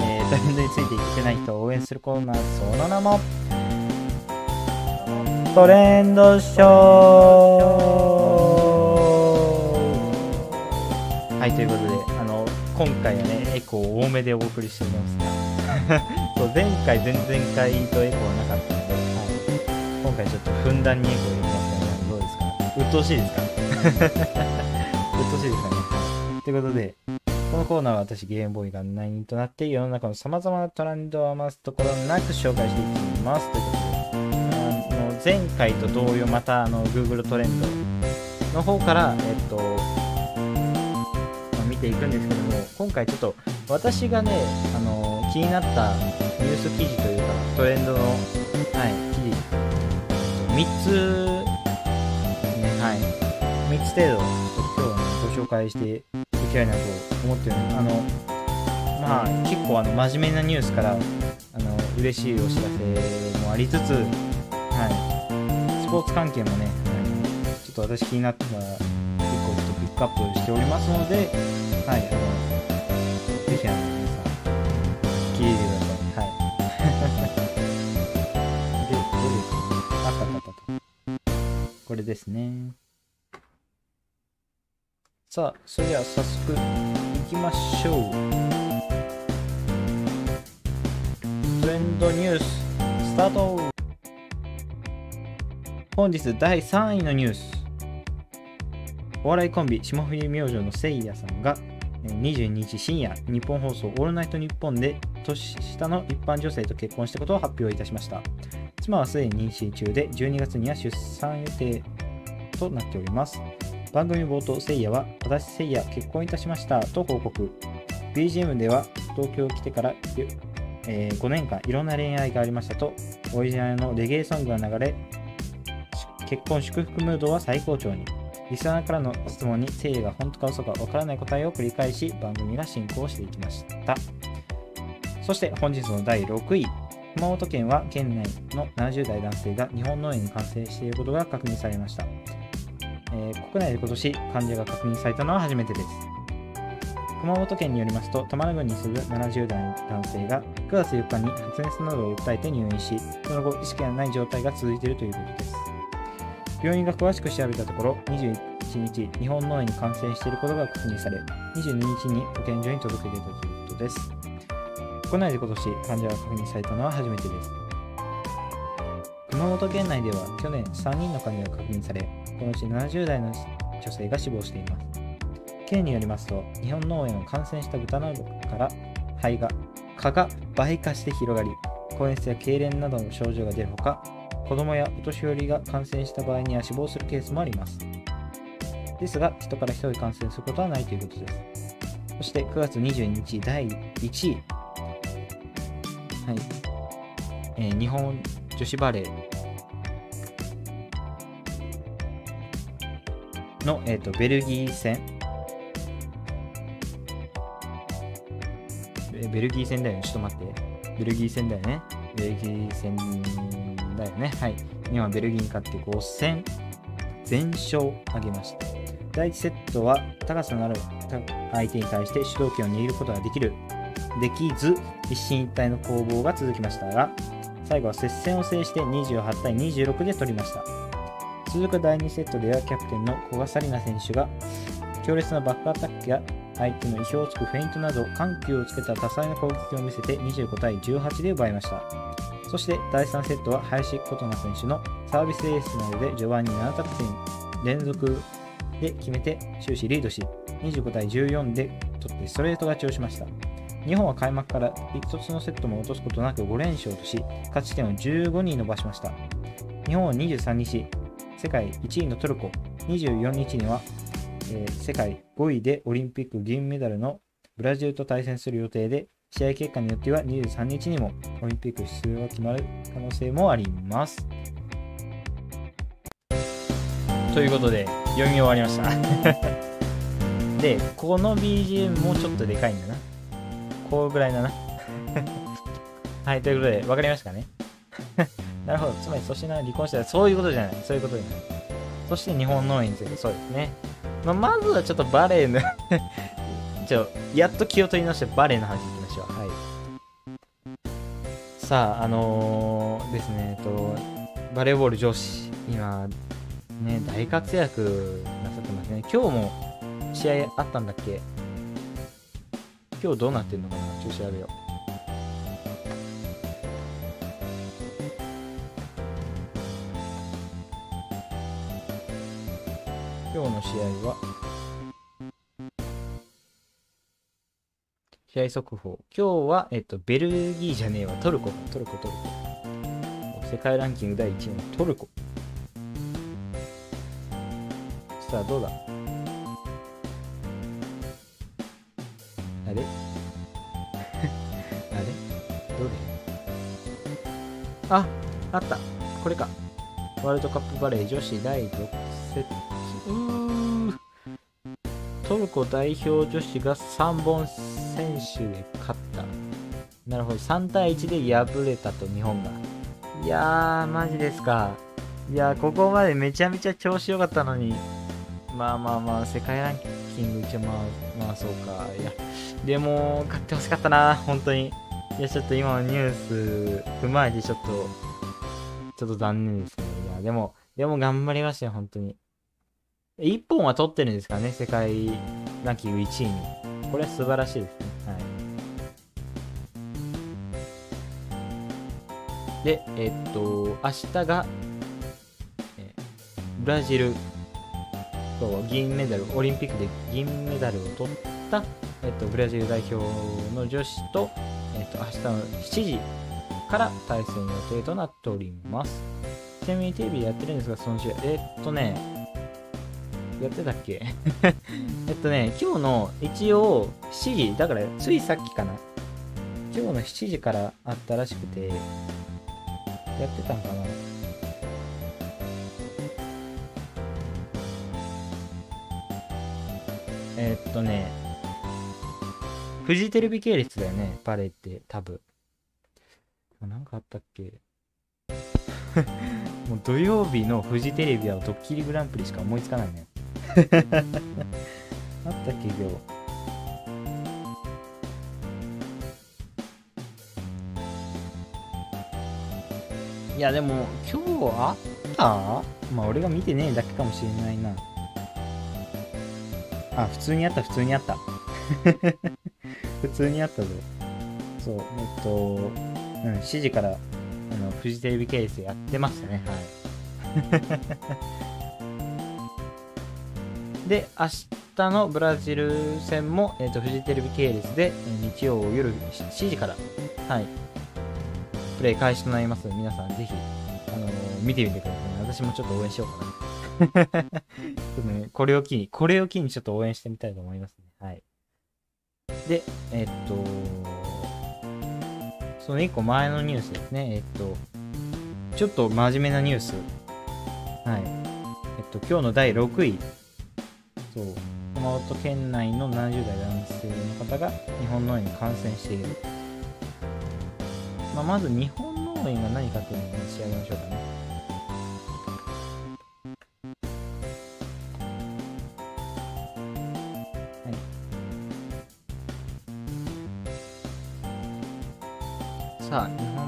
えートレンドについて生きてない人を応援するコーナーその名もトレンドショー。はいということであの今回はねエコー多めでお送りしておりますが そう前回前々回とエコーはなかったので、はい、今回ちょっとふんだんにエコー入鬱陶しいですか？鬱陶しいですかね、ということでこのコーナーは私ゲームボーイが何人となって世の中の様々なトレンドを余すところなく紹介していきます。ということであの前回と同様またあの Google トレンドの方から、えっとまあ見ていくんですけども今回ちょっと私がねあの気になったニュース記事というかトレンドの、はい、記事3つ、はい、3つ程度ちょっと今日ご紹介していきたいなと思ってるのであのまあ結構あの真面目なニュースからあの嬉しいお知らせもありつつ、はい、スポーツ関係もね、あのちょっと私気になった結構ちょっとピックアップしておりますので、はい、あのぜひあの皆さん聞いてください。これですね。さあ、それでは早速行きましょう。トレンドニュース、スタート本日第3位のニュース。お笑いコンビ、霜降り明星のせいやさんが、22日深夜、日本放送オールナイトニッポンで年下の一般女性と結婚したことを発表いたしました。妻はすでに妊娠中で、12月には出産予定となっております。番組冒頭、せいやは、私せいや結婚いたしましたと報告。BGM では、東京来てから、えー5年間いろんな恋愛がありましたと、オリジナルのレゲエソングが流れ、結婚祝福ムードは最高潮に。リスナーからの質問に、せいやが本当か嘘かわからない答えを繰り返し、番組が進行していきました。そして本日の第6位。熊本県は県内の70代男性が日本脳炎に感染していることが確認されました。えー国内で今年患者が確認されたのは初めてです。熊本県によりますと、玉名郡に住む70代の男性が9月4日に発熱などを訴えて入院し、その後意識がない状態が続いているということです。病院が詳しく調べたところ、21日、日本脳炎に感染していることが確認され、22日に保健所に届け出たということです。国内で今年患者が確認されたのは初めてです。熊本県内では去年3人の患者が確認され、このうち70代の女性が死亡しています。県によりますと、日本脳炎を感染した豚などから肺が、蚊が倍化して広がり、高熱や痙攣などの症状が出るほか、子供やお年寄りが感染した場合には死亡するケースもあります。ですが、人から人へ感染することはないということです。そして9月22日第1位。はい。えー日本女子バレーの、えー、とベルギー戦。ベルギー戦だよね。ちょっと待って。ベルギー戦だよね。ベルギー戦だよね。はい。日本はベルギーに勝って5戦。全勝を挙げました。第1セットは高さのある相手に対して主導権を握ることができる。できず一進一退の攻防が続きましたが最後は接戦を制して28対26で取りました。続く第2セットではキャプテンの古賀紗理那選手が強烈なバックアタックや相手の意表をつくフェイントなど緩急をつけた多彩な攻撃を見せて25対18で奪いました。そして第3セットは林琴奈選手のサービスエースなどで序盤に7得点連続で決めて終始リードし25対14で取ってストレート勝ちをしました。日本は開幕から1つのセットも落とすことなく5連勝とし勝ち点を15に伸ばしました。日本は23日世界1位のトルコ。24日には、えー世界5位でオリンピック銀メダルのブラジルと対戦する予定で試合結果によっては23日にもオリンピック出場が決まる可能性もあります。ということで読み終わりました。でこの BGM もちょっとでかいんだな。こうぐらいだな。はいということで分かりましたかね？なるほど。つまり粗品は離婚したらそういうことじゃない。そういうことじゃない。そして日本農園についてそうですね、まあ、まずはちょっとバレエの ちょやっと気を取り直してバレエの話いきましょう。はい。さああのーですね。えっとバレーボール女子。今ね大活躍なさってますね。今日も試合あったんだっけ？今日どうなってんのかなちょっと調べよう試合は。試合速報。今日は、えっと、ベルギーじゃねえわ。トルコ。トルコトルコ。世界ランキング第1位のトルコ。さあどうだ？あれ？あれ？どれ？ああった。これか。ワールドカップバレー女子第6セット。トルコ代表女子が3本選手で勝った。なるほど。3対1で敗れたと日本が。いやーマジですか。いやーここまでめちゃめちゃ調子良かったのに。まあまあまあ世界ランキング一応まあまあそうか。いやでも勝ってほしかったな。本当に。いやちょっと今のニュース踏まえてちょっとちょっと残念ですねいやでもでも頑張りましたよ本当に。1本は取ってるんですからね世界ランキング1位に。これは素晴らしいですね。はい。でえっと明日が、えブラジルそう銀メダルオリンピックで銀メダルを取った、えっと、ブラジル代表の女子と、えっと、明日の7時から対戦予定となっております。ちなみにテレビでやってるんですがその試合えっとねやってたっけ？えっとね今日の一応7時だからついさっきかな今日の7時からあったらしくてやってたんかなえっとね、フジテレビ系列だよね、バレって、多分。なんかあったっけ？もう土曜日のフジテレビはドッキリグランプリしか思いつかないね。あったっけ、今日。いや、でも、今日あった？まあ、俺が見てねえだけかもしれないな。あ、普通にあった、普通にあった。普通にあったぞ。そう、えっと、うん、7時から、あの、フジテレビ系列でやってましたね、はい。で、明日のブラジル戦も、えっと、フジテレビ系列で、え日曜夜7時から、はい、プレイ開始となりますので、皆さんぜひ、あのー見てみてくださいね。私もちょっと応援しようかな。ちょっとね、これを機に、これを機にちょっと応援してみたいと思いますね。はい。で、えっと、その1個前のニュースですね。えっと、ちょっと真面目なニュース。はい。えっと、今日の第6位。そう。熊本県内の70代男性の方が日本農園に感染している。まあ、まず日本農園が何かというのを仕上げましょうかね。さあ、日本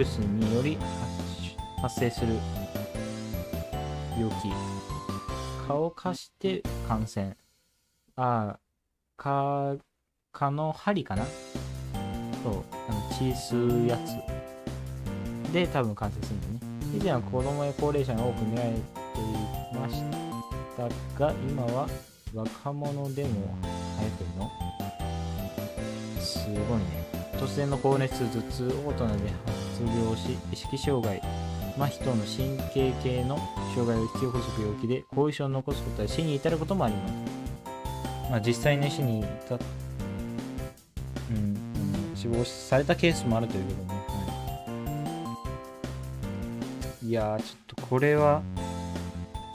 ウイルスにより発発生する病気。蚊を貸して感染。ああ、蚊、蚊の針かな？そう、あの血吸うやつ。で、多分感染するんだよね。以前は子供や高齢者が多く見られていましたが、今は若者でも流行ってるの？すごいね。突然の高熱、頭痛、オートナで発病し、意識障害、麻痺等の神経系の障害を引き起こす病気で後遺症を残すことや死に至ることもあります。まあ、実際に死に至っ、うん、うん、死亡されたケースもあるということね。はい、いやー、ちょっとこれは、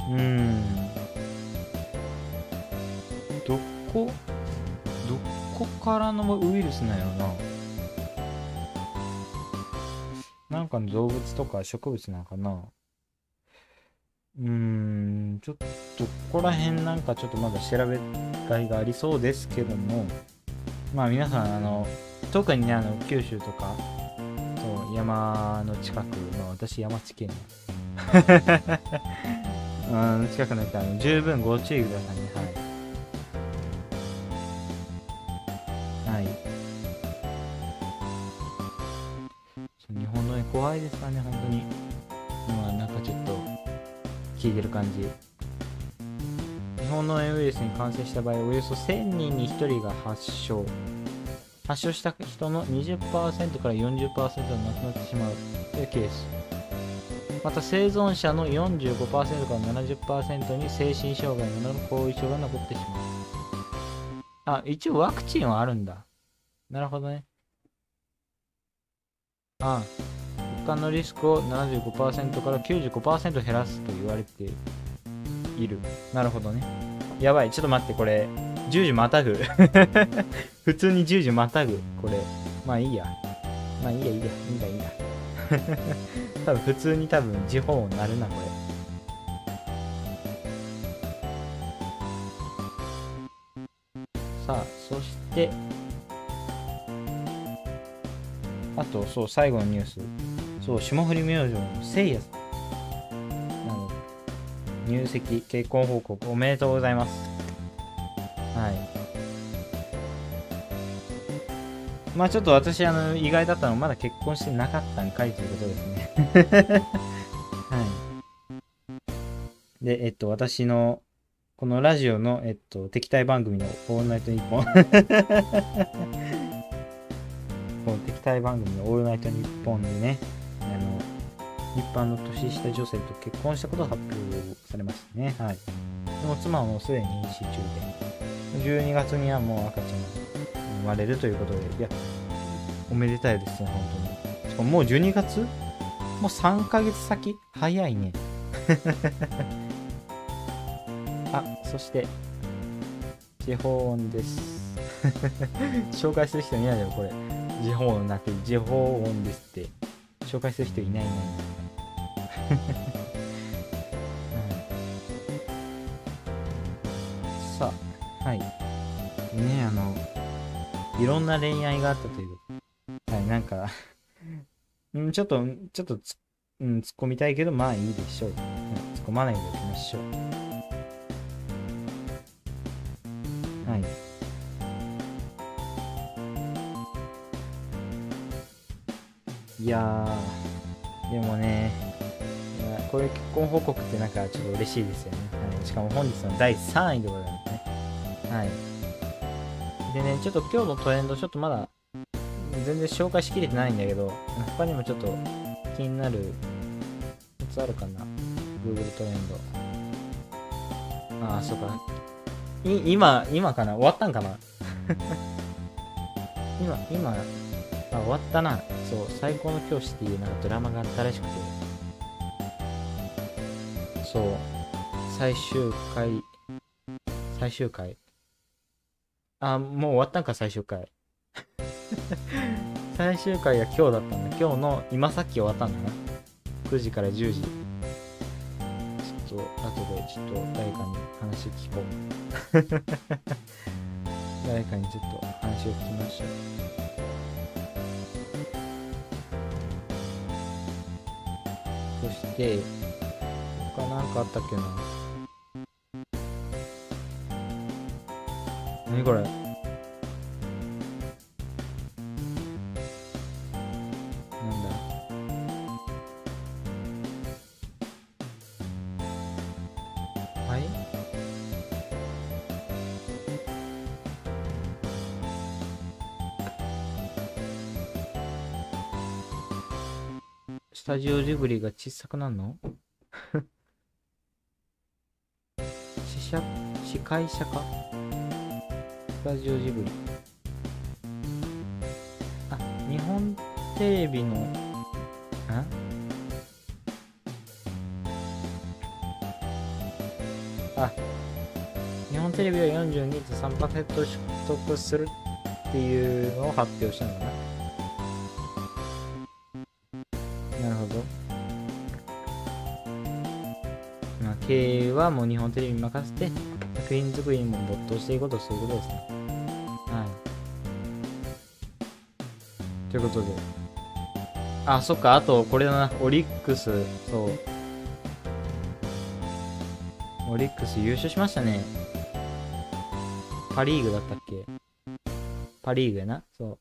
うん、どこ、どこからのウイルスなんやろな。なんかの動物とか植物なんかな。うーん、ちょっと、ここら辺なんかちょっとまだ調べがいがありそうですけども、まあ皆さん、あの、特にね、あの、九州とか、そう、山の近く、まあ私山地県。の、うん、近くの人は十分ご注意くださいね、はい。怖いですからね、本当に。今なんかちょっと聞いてる感じ。日本のウイルスに感染した場合、およそ1000人に1人が発症。発症した人の20%から40%が亡くなってしまうというケース。また生存者の45%から70%に精神障害などの後遺症が残ってしまう。あ、一応ワクチンはあるんだ。なるほどね。ああ、患のリスクを75%から95%減らすと言われている。なるほどね。やばい、ちょっと待って、これ、10時またぐ。普通に10時またぐ、これ。まあいいや。まあいいや、いいや、いいんだ、いいんだ。多分普通に多分時報音鳴るな、これ。さあ、そして、あと、そう、最後のニュース。そう、霜降り明星のせいやさん。入籍、結婚報告おめでとうございます。はい。まあちょっと私、あの、意外だったのまだ結婚してなかったんかいということですね。はい。で、えっと、私の、このラジオの、えっと、敵対番組のオールナイトニッポン。この敵対番組のオールナイトニッポンでね、あの、一般の年下女性と結婚したことが発表されましたね。はい。でも妻はもうすでに妊娠中で、12月にはもう赤ちゃんが生まれるということで、いや、おめでたいですね、本当に。しかももう12月？もう3ヶ月先？早いね。あ、そして、地方音です。紹介する人いないだろ、これ。地方音なくて、地方音ですって。紹介する人いないいない。うんさあ、はい。ね、あの、いろんな恋愛があったという。はい、なんか、うん、ちょっと、ちょっとつ、うん、突っ込みたいけど、まあいいでしょう。うん突っ込まないでおきましょう。はい。いやー、でもね、こういう結婚報告ってなんかちょっと嬉しいですよね。はい、しかも本日の第3位でございますね。はい。でね、ちょっと今日のトレンド、ちょっとまだ全然紹介しきれてないんだけど、他にもちょっと気になるやつあるかな ?Google トレンド。ああ、そうか。い、今、今かな？終わったんかな？今、今、あ、終わったな。そう、最高の教師っていうなんかドラマがあったらしくて。そう、最終回、最終回。あ、もう終わったんか、最終回。最終回が今日だったんだ。今日の、今さっき終わったんだな。9時から10時。ちょっと、後でちょっと誰かに話聞こう。誰かにちょっと話を聞きましょうそして、他なんかあったっけな。何これ？タジオジブリが小さくなるの？試写？司会者か？スタジオジブリ。あ日本テレビの？んあ日本テレビは42.3%取得するっていうのを発表したのかなな。はもう日本テレビに任せて、作品作りにも没頭していくこと、そういうことですね。はい。ということで。あ、そっか、あと、これだな、オリックス、そう。オリックス優勝しましたね。パリーグだったっけ？パリーグやな。そう。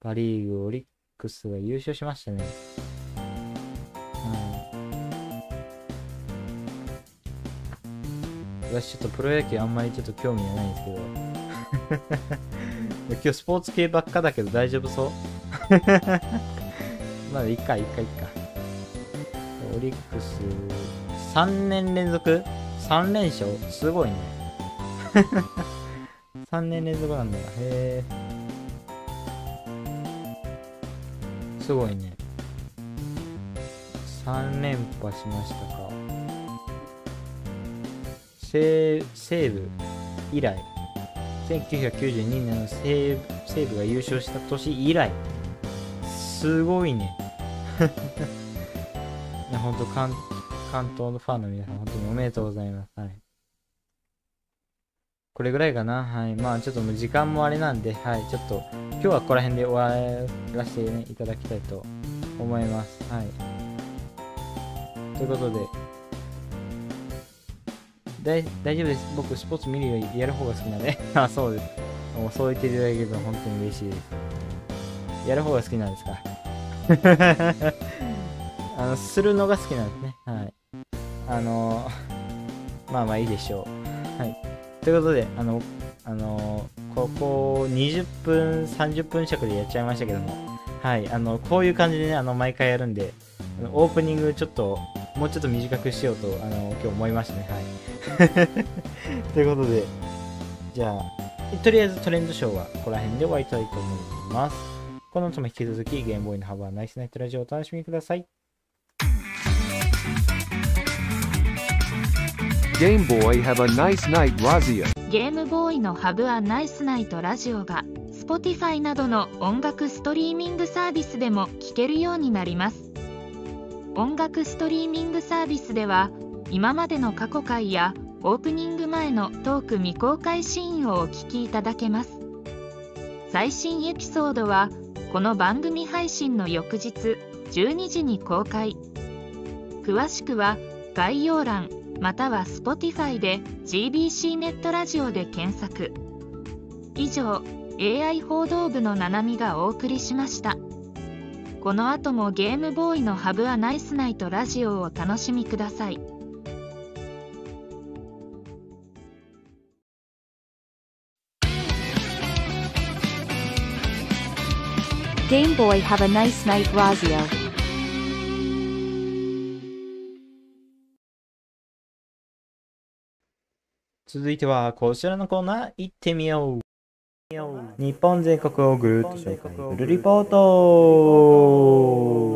パリーグ、オリックスが優勝しましたね。私ちょっとプロ野球あんまりちょっと興味はないんですけど。今日スポーツ系ばっかだけど大丈夫そう？まだいっか、いっか、いっか。オリックス、3年連続 ?3 連勝？すごいね。3年連続なんだ。へえ。すごいね。3連覇しましたか。西西武以来、1992年の西西武が優勝した年以来、すごいね。いや、ほんと関、関東のファンの皆さん、本当におめでとうございます。はい。これぐらいかな。はい。まあ、ちょっともう時間もあれなんで、はい。ちょっと、今日はここら辺で終わらせて、ね、いただきたいと思います。はい。ということで、大丈夫です。僕、スポーツ見るよりやる方が好きなんで。あ、そうです。もうそう言っていただけると本当に嬉しいです。やる方が好きなんですか？あの、するのが好きなんですね。はい。あの、まあまあいいでしょう。はい。ということで、あの、あの、ここ20分、30分尺でやっちゃいましたけども、はい。あの、こういう感じでね、あの、毎回やるんで、オープニングちょっと、もうちょっと短くしようと、あの、今日思いましたね。はい。ということで、じゃあ、とりあえずトレンドショーはここら辺で終わりたいと思います。この後も引き続きゲームボーイのハバーナイスナイトラジオをお楽しみください。Game Boy have a nice night Razia. ゲームボーイのハブアナイスナイトラジオが Spotify などの音楽ストリーミングサービスでも聴けるようになります音楽ストリーミングサービスでは今までの過去回やオープニング前のトーク未公開シーンをお聞きいただけます。最新エピソードはこの番組配信の翌日12時に公開。詳しくは概要欄または Spotify で GBC ネットラジオで検索。以上 AI 報道部のななみがお送りしました。この後もゲームボーイのハブはナイスナイトラジオをお楽しみください。Game Boy have a nice night Razio 続いてはこちらのコーナー行ってみよう。日本全国をぐるっと紹介するリポート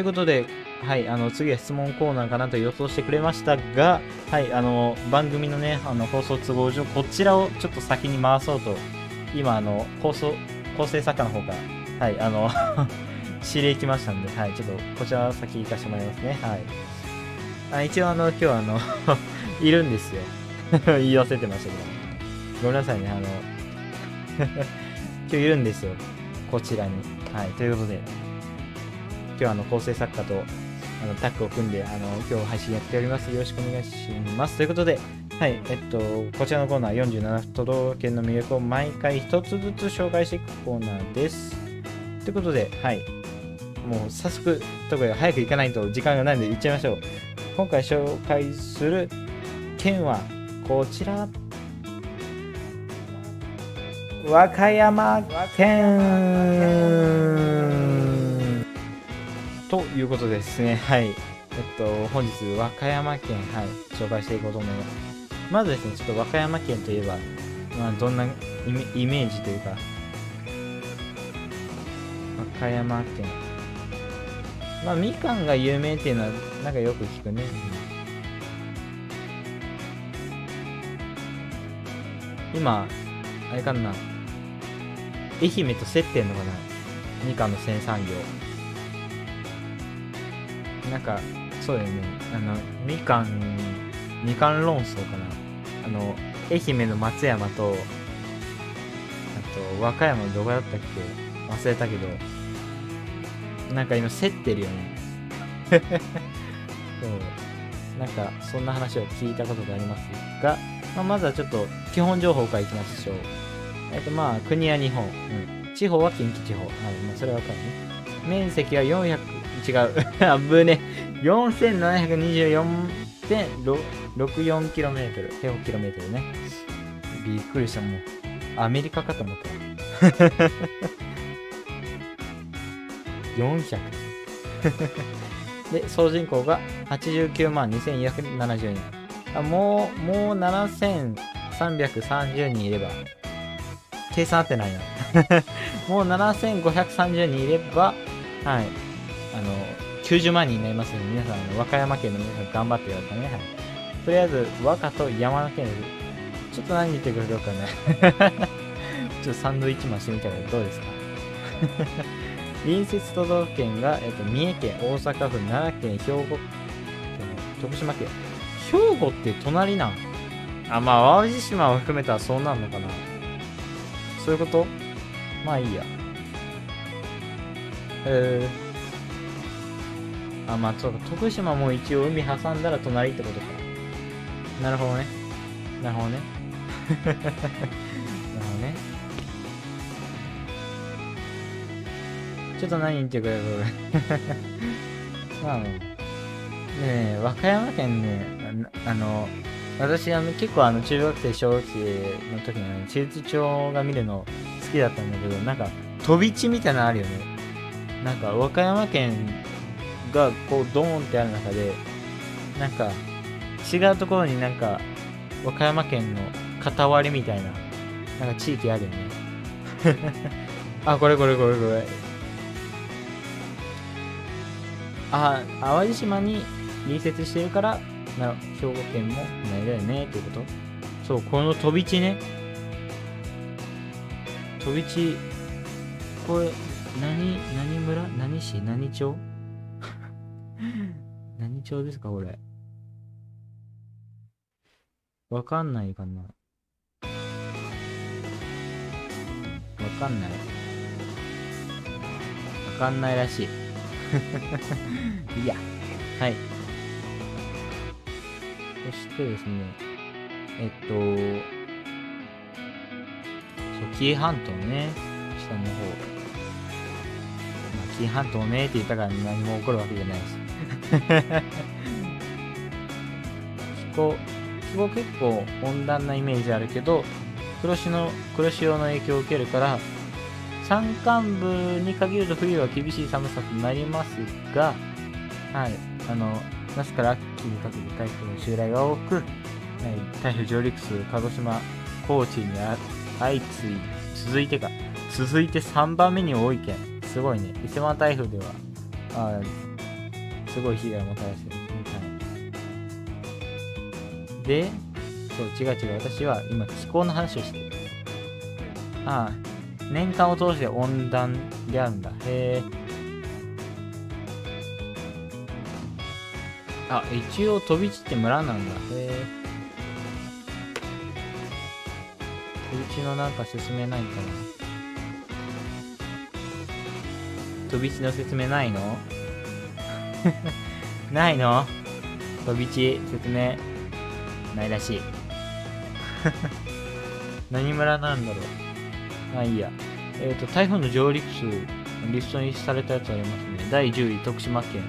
ということで、はい、あの次は質問コーナーかなと予想してくれましたが、はい、あの番組のね、あの放送都合上、こちらをちょっと先に回そうと、今、あの放送構成作家の方から、はい、あの 指令来ましたんで、はい、ちょっとこちら先行かせてもらいますね。はい。あ一応、あの今日あの いるんですよ。言い忘れてましたけど。ごめんなさいね、あの今日いるんですよ。こちらに。はい、ということで、日はあの構成作家とあのタッグを組んであの今日配信やっております。よろしくお願いします。ということで、はい、えっと、こちらのコーナー47都道府県の魅力を毎回一つずつ紹介していくコーナーです。ということで、はい、もう早速、ところ早く行かないと時間がないので行っちゃいましょう。今回紹介する県はこちら。和歌山県ということでですね、はい。えっと、本日、和歌山県、はい、紹介していこうと思います。まずですね、ちょっと和歌山県といえば、まあ、どんなイメイメージというか、和歌山県。まあ、みかんが有名っていうのは、なんかよく聞くね。今、あれかな、愛媛と競ってんのかなみかんの生産量。なんか、そうだよね。あの、みかん、みかん論争かな。あの、愛媛の松山と、あと、和歌山のどこだったっけ？忘れたけど、なんか今、競ってるよね。そう。なんか、そんな話を聞いたことがありますが、まあ、まずはちょっと、基本情報からいきましょう。えっと、まあ、国は日本。うん。地方は近畿地方。はい。まあ、それはわかるね。面積は400、違う。あぶね。4724.64km。平方キロメートルね。びっくりした、もう。アメリカかと思った。400。で、総人口が89万2470人。あもう、もう7330人いれば、計算合ってないな。もう7530人いれば、はい。あの、90万人になりますので、皆さん、和歌山県の皆さん頑張ってくださいね。はい。とりあえず、和歌と山の県です。ちょっと何言ってくれるかね。ちょっとサンドイッチマンしてみたらどうですか 隣接都道府県が、えっと、三重県、大阪府、奈良県、兵庫県、徳島県。兵庫って隣なん？あ、まあ、淡路島を含めたらそうなんのかな。そういうこと？まあいいや。えー。あ、まあそうか。徳島も一応海挟んだら隣ってことか。なるほどね。なるほどね。なるほどね。ちょっと何言ってくれる？まあ、ねえ、和歌山県ね、ああの、私あの結構あの中学生、小学生の時にね、地図帳が見るの好きだったんだけど、なんか飛び地みたいなのあるよね。なんか和歌山県がこうドーンってある中で、なんか違うところになんか和歌山県の片割りみたいな、なんか地域あるよね。あ、これこれこれこれ。あ、淡路島に隣接してるから、な兵庫県も同じだよねっていうこと？そう、この飛び地ね。飛び地、これ、何、何村？何市？何町？何町ですかこれ？わかんないかなわかんない。わかんないらしい。い いや。はい。そしてですね、えっと、そう、紀伊半島ね、下の方。まあ、紀伊半島ねって言ったから何も起こるわけじゃないし。気候、後結構温暖なイメージあるけど黒潮の黒潮の影響を受けるから山間部に限ると冬は厳しい寒さとなりますがはいあの夏から秋にかけて台風の襲来が多く、はい、台風上陸数鹿児島高知にあ相次い続いてか続いて3番目に多い県すごいね。伊勢湾台風ではあすごい被害をもたらしてる、はい、でそう違う違う。私は今気候の話をしてる。ああ年間を通して温暖であるんだ。へえ。あ一応飛び地って村なんだ。へえ。飛び地のなんか説明ないかな。飛び地の説明ないの？ないの？飛び地説明ないらしい。何村なんだろう？まあいいや。えっ、と台風の上陸数リストにされたやつありますね。第10位徳島県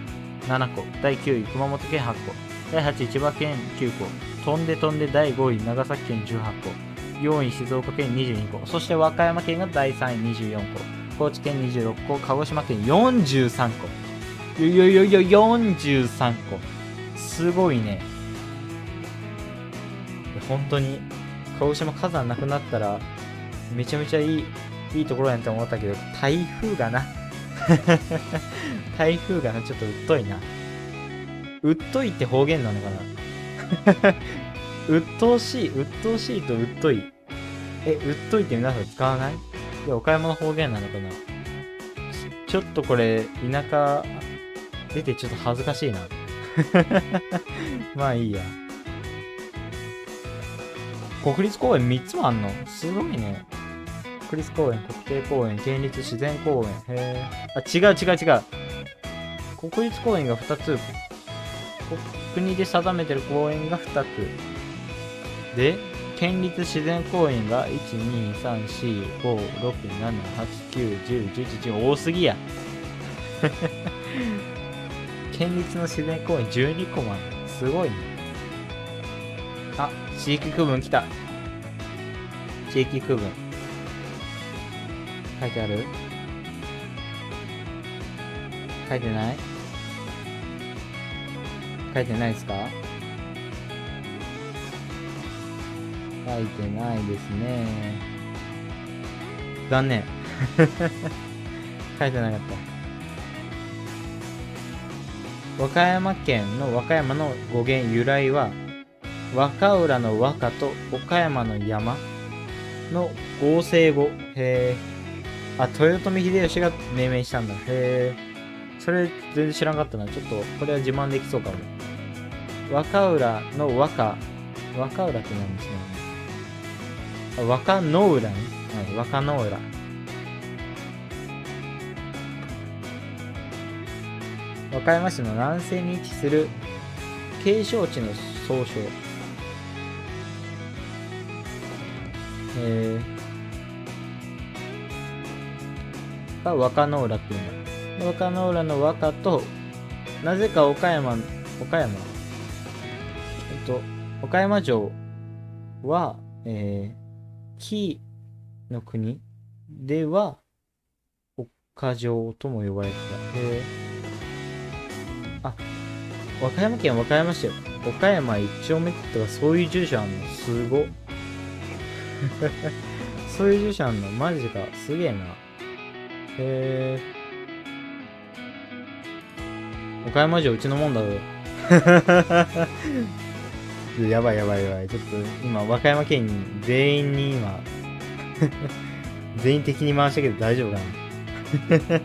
7個。第9位熊本県8個。第8位千葉県9個。飛んで飛んで第5位長崎県18個。4位静岡県22個。そして和歌山県が第3位24個。高知県26個。鹿児島県43個よよよよ43個すごいね本当に鹿児島火山なくなったらめちゃめちゃいいいいところやんって思ったけど台風がな台風がなちょっとうっといなうっといって方言なのかなうっとうしいうっとうしいとうっといえうっといって皆さん使わないいや岡山の方言なのかなちょっとこれ田舎出てちょっと恥ずかしいな。まあいいや。国立公園3つもあんの？すごいね。国立公園国定公園県立自然公園。へえあ違う違う違う。国立公園が2つ。国で定めてる公園が2つ。で県立自然公園が1234567891011多すぎや。県立の自然公園12個もある。すごいね。あ地域区分来た。地域区分。書いてある？書いてない？書いてないですか？書いてないですね。残念。書いてなかった。和歌山県の和歌山の語源由来は和歌浦の和歌と岡山の山の合成語。へえあ豊臣秀吉が命名したんだ。へえそれ全然知らなかったな。ちょっとこれは自慢できそうかも。和歌浦の和歌。和歌浦って何ですね。和歌の浦ね。はい和歌の浦。和歌山市の南西に位置する景勝地の総称えー、が和歌浦っていうの。和歌の浦の和歌と、なぜか岡山、岡山、えっと、岡山城は、えー、木の国では、岡城とも呼ばれてた。へーあ、和歌山県和歌山市よ。岡山一丁目とかそういう住所あんのすご。そういう住所あんのマジか。すげえな。へえ。岡山城うちのもんだぞ。やばいやばいやばい。ちょっと今、和歌山県全員に今、全員敵に回したけど大丈夫かな大丈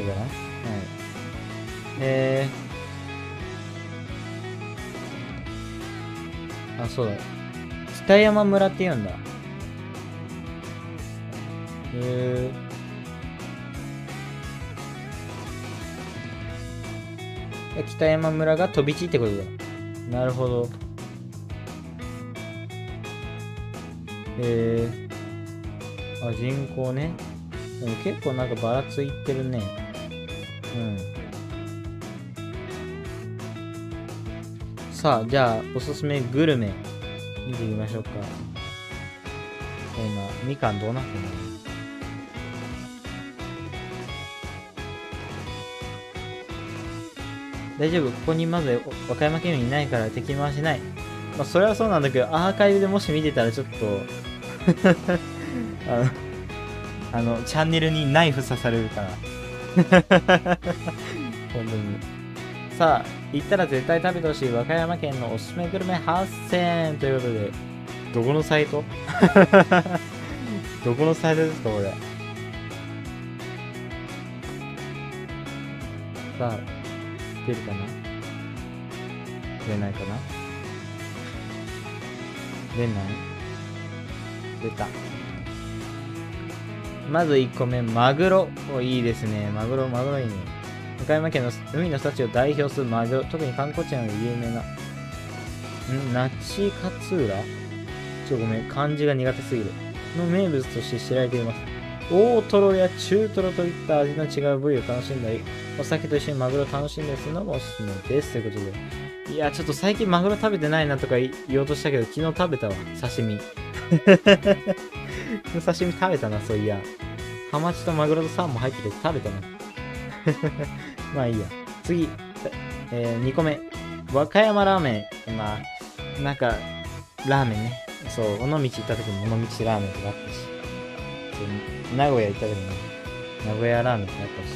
夫かな？はい。え。あ、そうだ。北山村って言うんだ。へえ。北山村が飛び地ってことだ。なるほど。えー、あ、人口ね。でも結構なんかばらついてるね。うん。さあ、じゃあ、おすすめグルメ、見てみましょうか。今、みかんどうなってんの？大丈夫、ここにまず和歌山県民いないから敵回しない。まあ、それはそうなんだけど、アーカイブでもし見てたらちょっと あの、あの、チャンネルにナイフ刺されるから。本当に。さあ、行ったら絶対食べてほしい和歌山県のおすすめグルメ8000ということで、どこのサイト？どこのサイトですか、これ？さあ、出るかな？出ないかな？出ない？出た。まず1個目、マグロ。お、いいですね。マグロ、マグロいいね。和歌山県の海の幸を代表するマグロ。特に観光地なので有名な。ん？那智勝浦？ちょ、ごめん。漢字が苦手すぎる。の名物として知られています。大トロや中トロといった味の違う部位を楽しんだり、お酒と一緒にマグロを楽しんだりするのもおすすめです。ということで。いや、ちょっと最近マグロ食べてないなとか言おうとしたけど、昨日食べたわ。刺身。刺身食べたな、そういや。ハマチとマグロとサーモン入ってて食べたな。まあいいや。次、えー、2個目。和歌山ラーメン。まあ、なんか、ラーメンね。そう、尾道行った時も尾道ラーメンとかあったし。名古屋行った時も名古屋ラーメンとかあったし。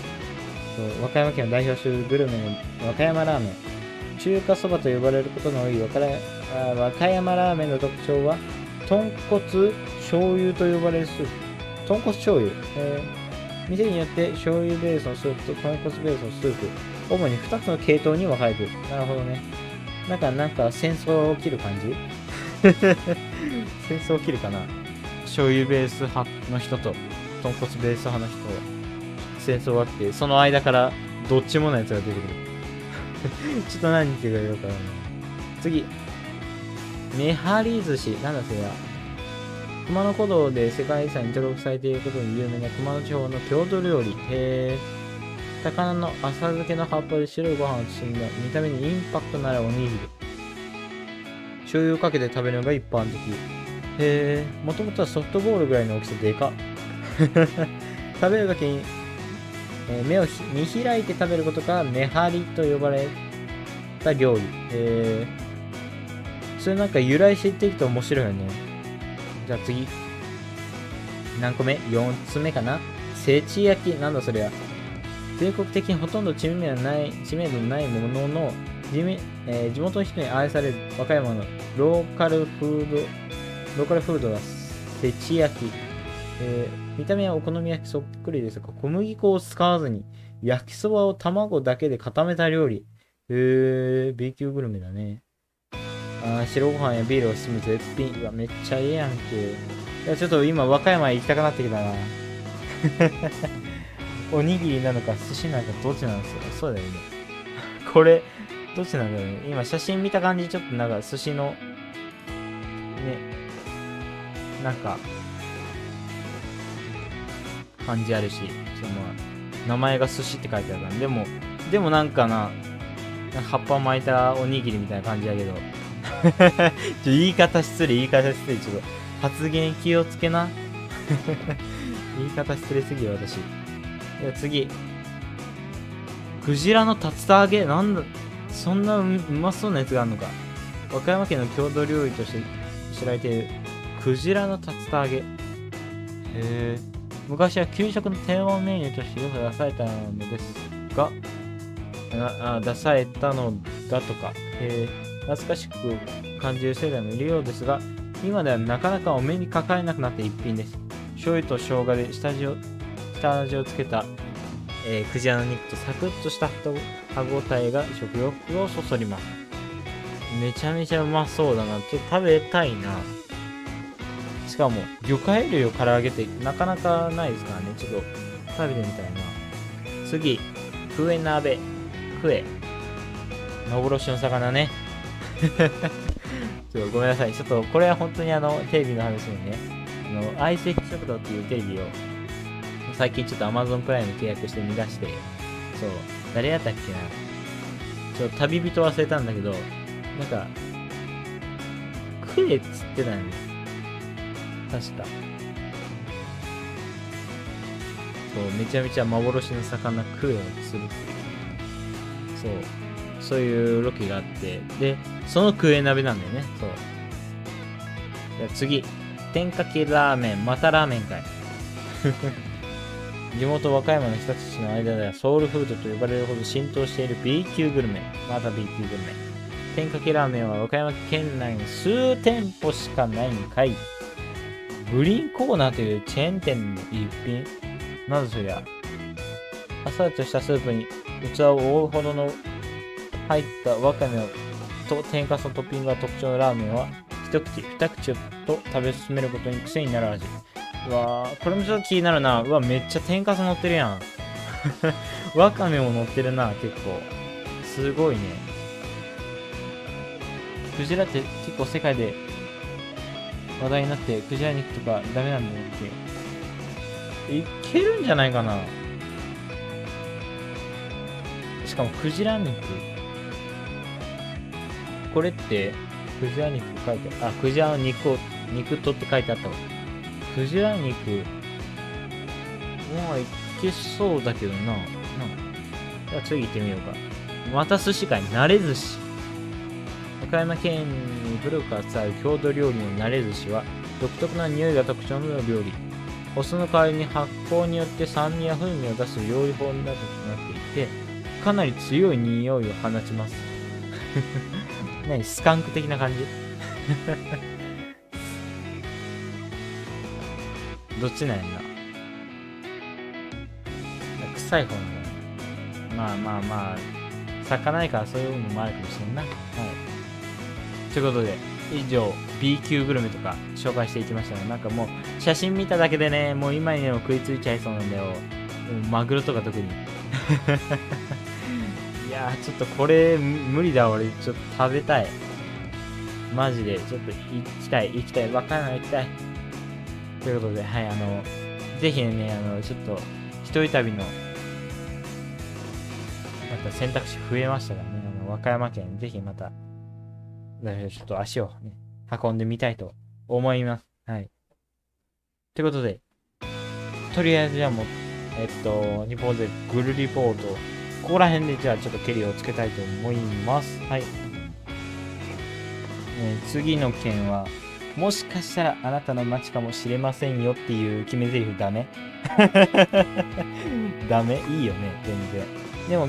そう和歌山県を代表するグルメの和歌山ラーメン。中華そばと呼ばれることの多い和歌和歌山ラーメンの特徴は、豚骨醤油と呼ばれるスープ。豚骨醤油？えー店によって醤油ベースのスープと豚骨ベースのスープ、主に2つの系統に分かれている。なるほどね。なんか、なんか戦争起きる感じ？戦争起きるかな？醤油ベース派の人と豚骨ベース派の人戦争があって、その間からどっちものやつが出てくる。ちょっと何言ってるかよくわかんない。次。めはり寿司。なんだそれは？熊野古道で世界遺産に登録されていることに有名な熊野地方の郷土料理。へー。高菜の浅漬けの葉っぱで白いご飯を包んだ見た目にインパクトのあるおにぎり。醤油をかけて食べるのが一般的。へー。もともとはソフトボールぐらいの大きさでか。食べるときに、え目を見開いて食べることから目張りと呼ばれた料理。へー。それなんか由来知っていくと面白いよね。じゃあ次。何個目 ?4 つ目かな？せち焼き。なんだそれは。全国的にほとんど知名度のない知名度のないものの地、えー地元の人に愛される和歌山のローカルフード、ローカルフードはせち焼き。えー見た目はお好み焼きそっくりですが、小麦粉を使わずに焼きそばを卵だけで固めた料理。へー、B 級グルメだね。あ白ご飯やビールを進む絶品。うわ、めっちゃええやんけ。いや、ちょっと今、和歌山行きたくなってきたな。おにぎりなのか、寿司なのか、どっちなんですよ。そうだよね。これ、どっちなんだろうね。今、写真見た感じ、ちょっとなんか、寿司の、ね、なんか、感じあるし、その、名前が寿司って書いてあるから、でも、でもなんかな、葉っぱ巻いたおにぎりみたいな感じだけど、ちょ言い方失礼、言い方失礼、ちょっと発言気をつけな。言い方失礼すぎる、私。では次。クジラの竜田揚げなんだ、そんなうまそうなやつがあるのか。和歌山県の郷土料理として知られている、クジラの竜田揚げ。へえ。昔は給食の定番メニューとしてよく出されたのですが、あ出されたのだとか、え懐かしく感じる世代もいるようですが、今ではなかなかお目にかかれなくなった一品です。醤油と生姜で下味を下味をつけた、えークジラの肉とサクッとした歯ごたえが食欲をそそります。めちゃめちゃうまそうだな。ちょっと食べたいな。しかも、魚介類を唐揚げてなかなかないですからね。ちょっと食べてみたいな。次、クエ鍋。クエ。幻の魚ね。ちょっとごめんなさい。ちょっとこれは本当にあの、テレビの話でね、あの、相席食堂っていうテレビを、最近ちょっと Amazon プライム契約して見出して、そう、誰やったっけな。ちょっと旅人忘れたんだけど、なんか、クエっつってたよね。確か。そう、めちゃめちゃ幻の魚クエを釣る。そう。そういうロケがあって。で、そのクエ鍋なんだよね。そう。じゃ次。天かけラーメン、またラーメンかい。地元和歌山の人たちの間ではソウルフードと呼ばれるほど浸透している B 級グルメ。また B 級グルメ。天かけラーメンは和歌山県内に数店舗しかないんかい。グリーンコーナーというチェーン店の一品。なぜそりゃ。あっさりとしたスープに器を覆うほどの入ったわかめと天かすのトッピングが特徴のラーメンは、一口二口と食べ進めることに癖になる味。うわーこれもちょっと気になるな。うわ、めっちゃ天かす乗ってるやん。わかめも乗ってるな、結構。すごいね。クジラって結構世界で話題になって、クジラ肉とかダメなんだよって。いけるんじゃないかな。しかもクジラ肉。これって、クジラ肉書いてある。あ、クジラの肉を、肉とって書いてあったわ。クジラ肉、まあ、いけそうだけどな。なじゃあ次行ってみようか。また寿司かい、慣れ寿司。和歌山県に古くから伝わる郷土料理の慣れ寿司は、独特な匂いが特徴の料理。お酢の代わりに発酵によって酸味や風味を出す料理法になっていて、かなり強い匂いを放ちます。何スカンク的な感じ？どっちなんやな？臭い方なんだ。まあまあまあ、魚いからそういうのもあるかもしれんな。はい。ということで、以上、B 級グルメとか紹介していきましたが、なんかもう、写真見ただけでね、もう今にでも食いついちゃいそうなんだよ。マグロとか特に。や、ちょっとこれ、無理だ、俺。ちょっと食べたい。マジで、ちょっと行きたい、行きたい。わかんない、行きたい。ということで、はい、あの、ぜひね、あの、ちょっと、一人旅の、なんか選択肢増えましたからね、あの、和歌山県、ぜひまた、ちょっと足をね、運んでみたいと思います。はい。ということで、とりあえずじゃあもう、えっと、日本でグルリポート、ここら辺でじゃあちょっとケリをつけたいと思います。はい。えー次の件は、もしかしたらあなたの街かもしれませんよっていう決め台詞ダメ？ダメ？いいよね、全然。でも、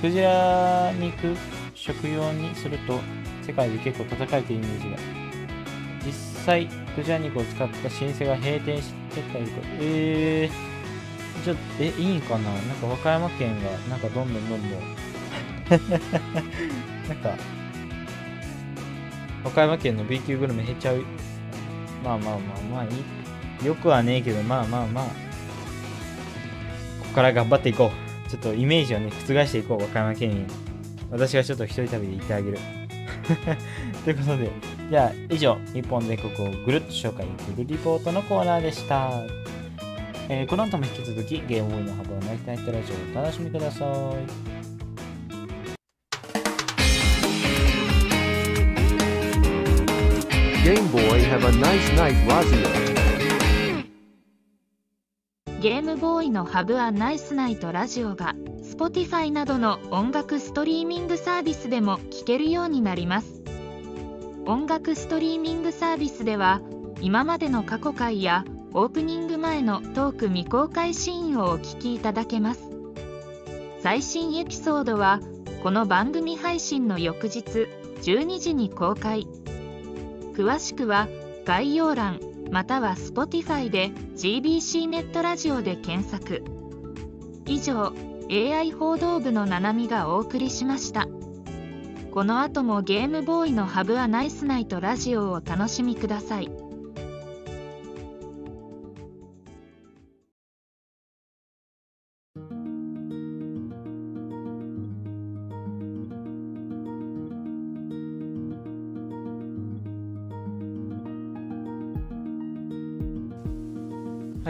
クジラ肉食用にすると世界で結構叩かれているイメージが。実際、クジラ肉を使った老舗が閉店してたりとか、えー、ちょっと、え、いいんかな？なんか和歌山県が、なんかどんどんどんどん、なんか、和歌山県の B 級グルメ減っちゃう。まあまあまあまあいい。よくはねえけど、まあまあまあ。ここから頑張っていこう。ちょっとイメージをね、覆していこう、和歌山県民。私がちょっと一人旅で行ってあげる。ということで、じゃあ以上、日本全国をぐるっと紹介、グルリポートのコーナーでした。えーこの後も引き続きゲームボーイの幅をナイトナイトラジオをお楽しみください。Game Boy have a nice night, Razia. ゲームボーイのハブアナイスナイトラジオが Spotify などの音楽ストリーミングサービスでも聴けるようになります音楽ストリーミングサービスでは今までの過去回やオープニング前のトーク未公開シーンをお聞きいただけます。最新エピソードはこの番組配信の翌日12時に公開。詳しくは概要欄または Spotify で GBC ネットラジオで検索。以上 AI 報道部のななみがお送りしました。この後もゲームボーイのハブアナイスナイトラジオをお楽しみください。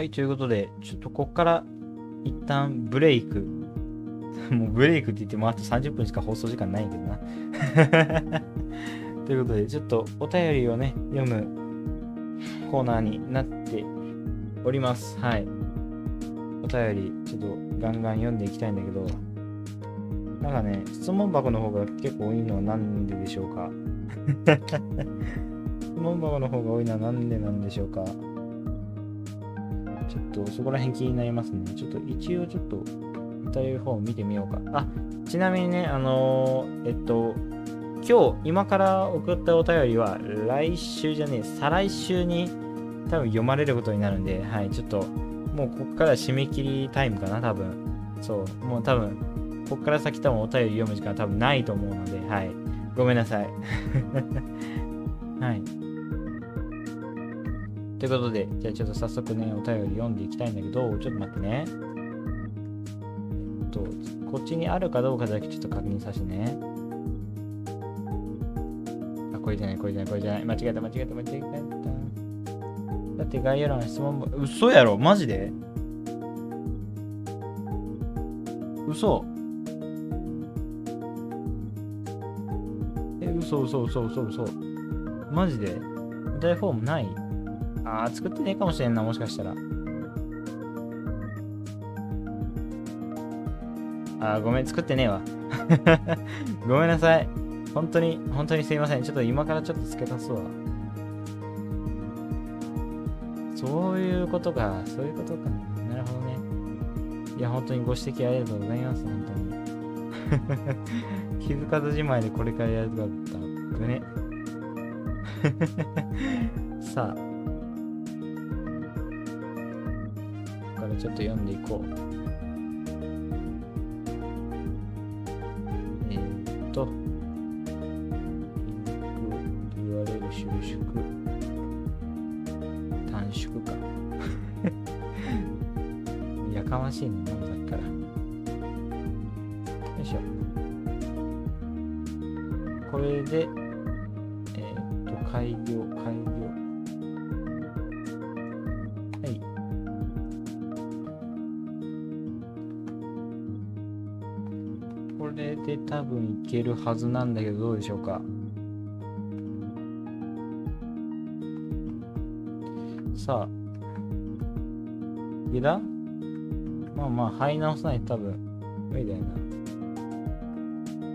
はい、ということで、ちょっとここから一旦ブレイク もうブレイクって言ってもあと30分しか放送時間ないけどな。ということで、ちょっとお便りをね、読むコーナーになっております。はい。お便り、ちょっとガンガン読んでいきたいんだけど、なんかね、質問箱の方が結構多いのはなんででしょうか？質問箱の方が多いのはなんでなんでしょうか？ちょっとそこら辺気になりますね。ちょっと一応ちょっと歌う方を見てみようか。あ、ちなみにね、あのーえっと、今日、今から送ったお便りは、来週じゃねえ、再来週に多分読まれることになるんで、はい、ちょっと、もうここから締め切りタイムかな、多分。そう、もう多分、ここから先多分お便り読む時間多分ないと思うので、はい、ごめんなさい。はい。ということで、じゃあちょっと早速ね、お便り読んでいきたいんだけど、ちょっと待ってね。えっと、こっちにあるかどうかだけちょっと確認させてね。あ、これじゃない、これじゃない、これじゃない。間違えた、間違えた、間違えた。だって概要欄の質問も、嘘やろ？マジで？嘘え、嘘嘘嘘嘘嘘マジで？お便りフォームない？あー、作ってねえかもしれんな、もしかしたら。あー、ごめん、作ってねえわ。ごめんなさい。本当に、本当にすいません。ちょっと今からちょっと付け足すわ。そういうことか、そういうことか、ね。なるほどね。いや、本当にご指摘ありがとうございます、本当に。気づかずじまいでこれからやるとかだった。ぶね。さあ。ここからちょっと読んでいこう。えー、っと。URL 収縮。短縮か。やかましいね、もうさっきから。よいしょ。これで、えーっと、開業、開業。で多分いけるはずなんだけど、どうでしょうか？さあ。いけたまあまあ、入り直さないと多分無理だよな。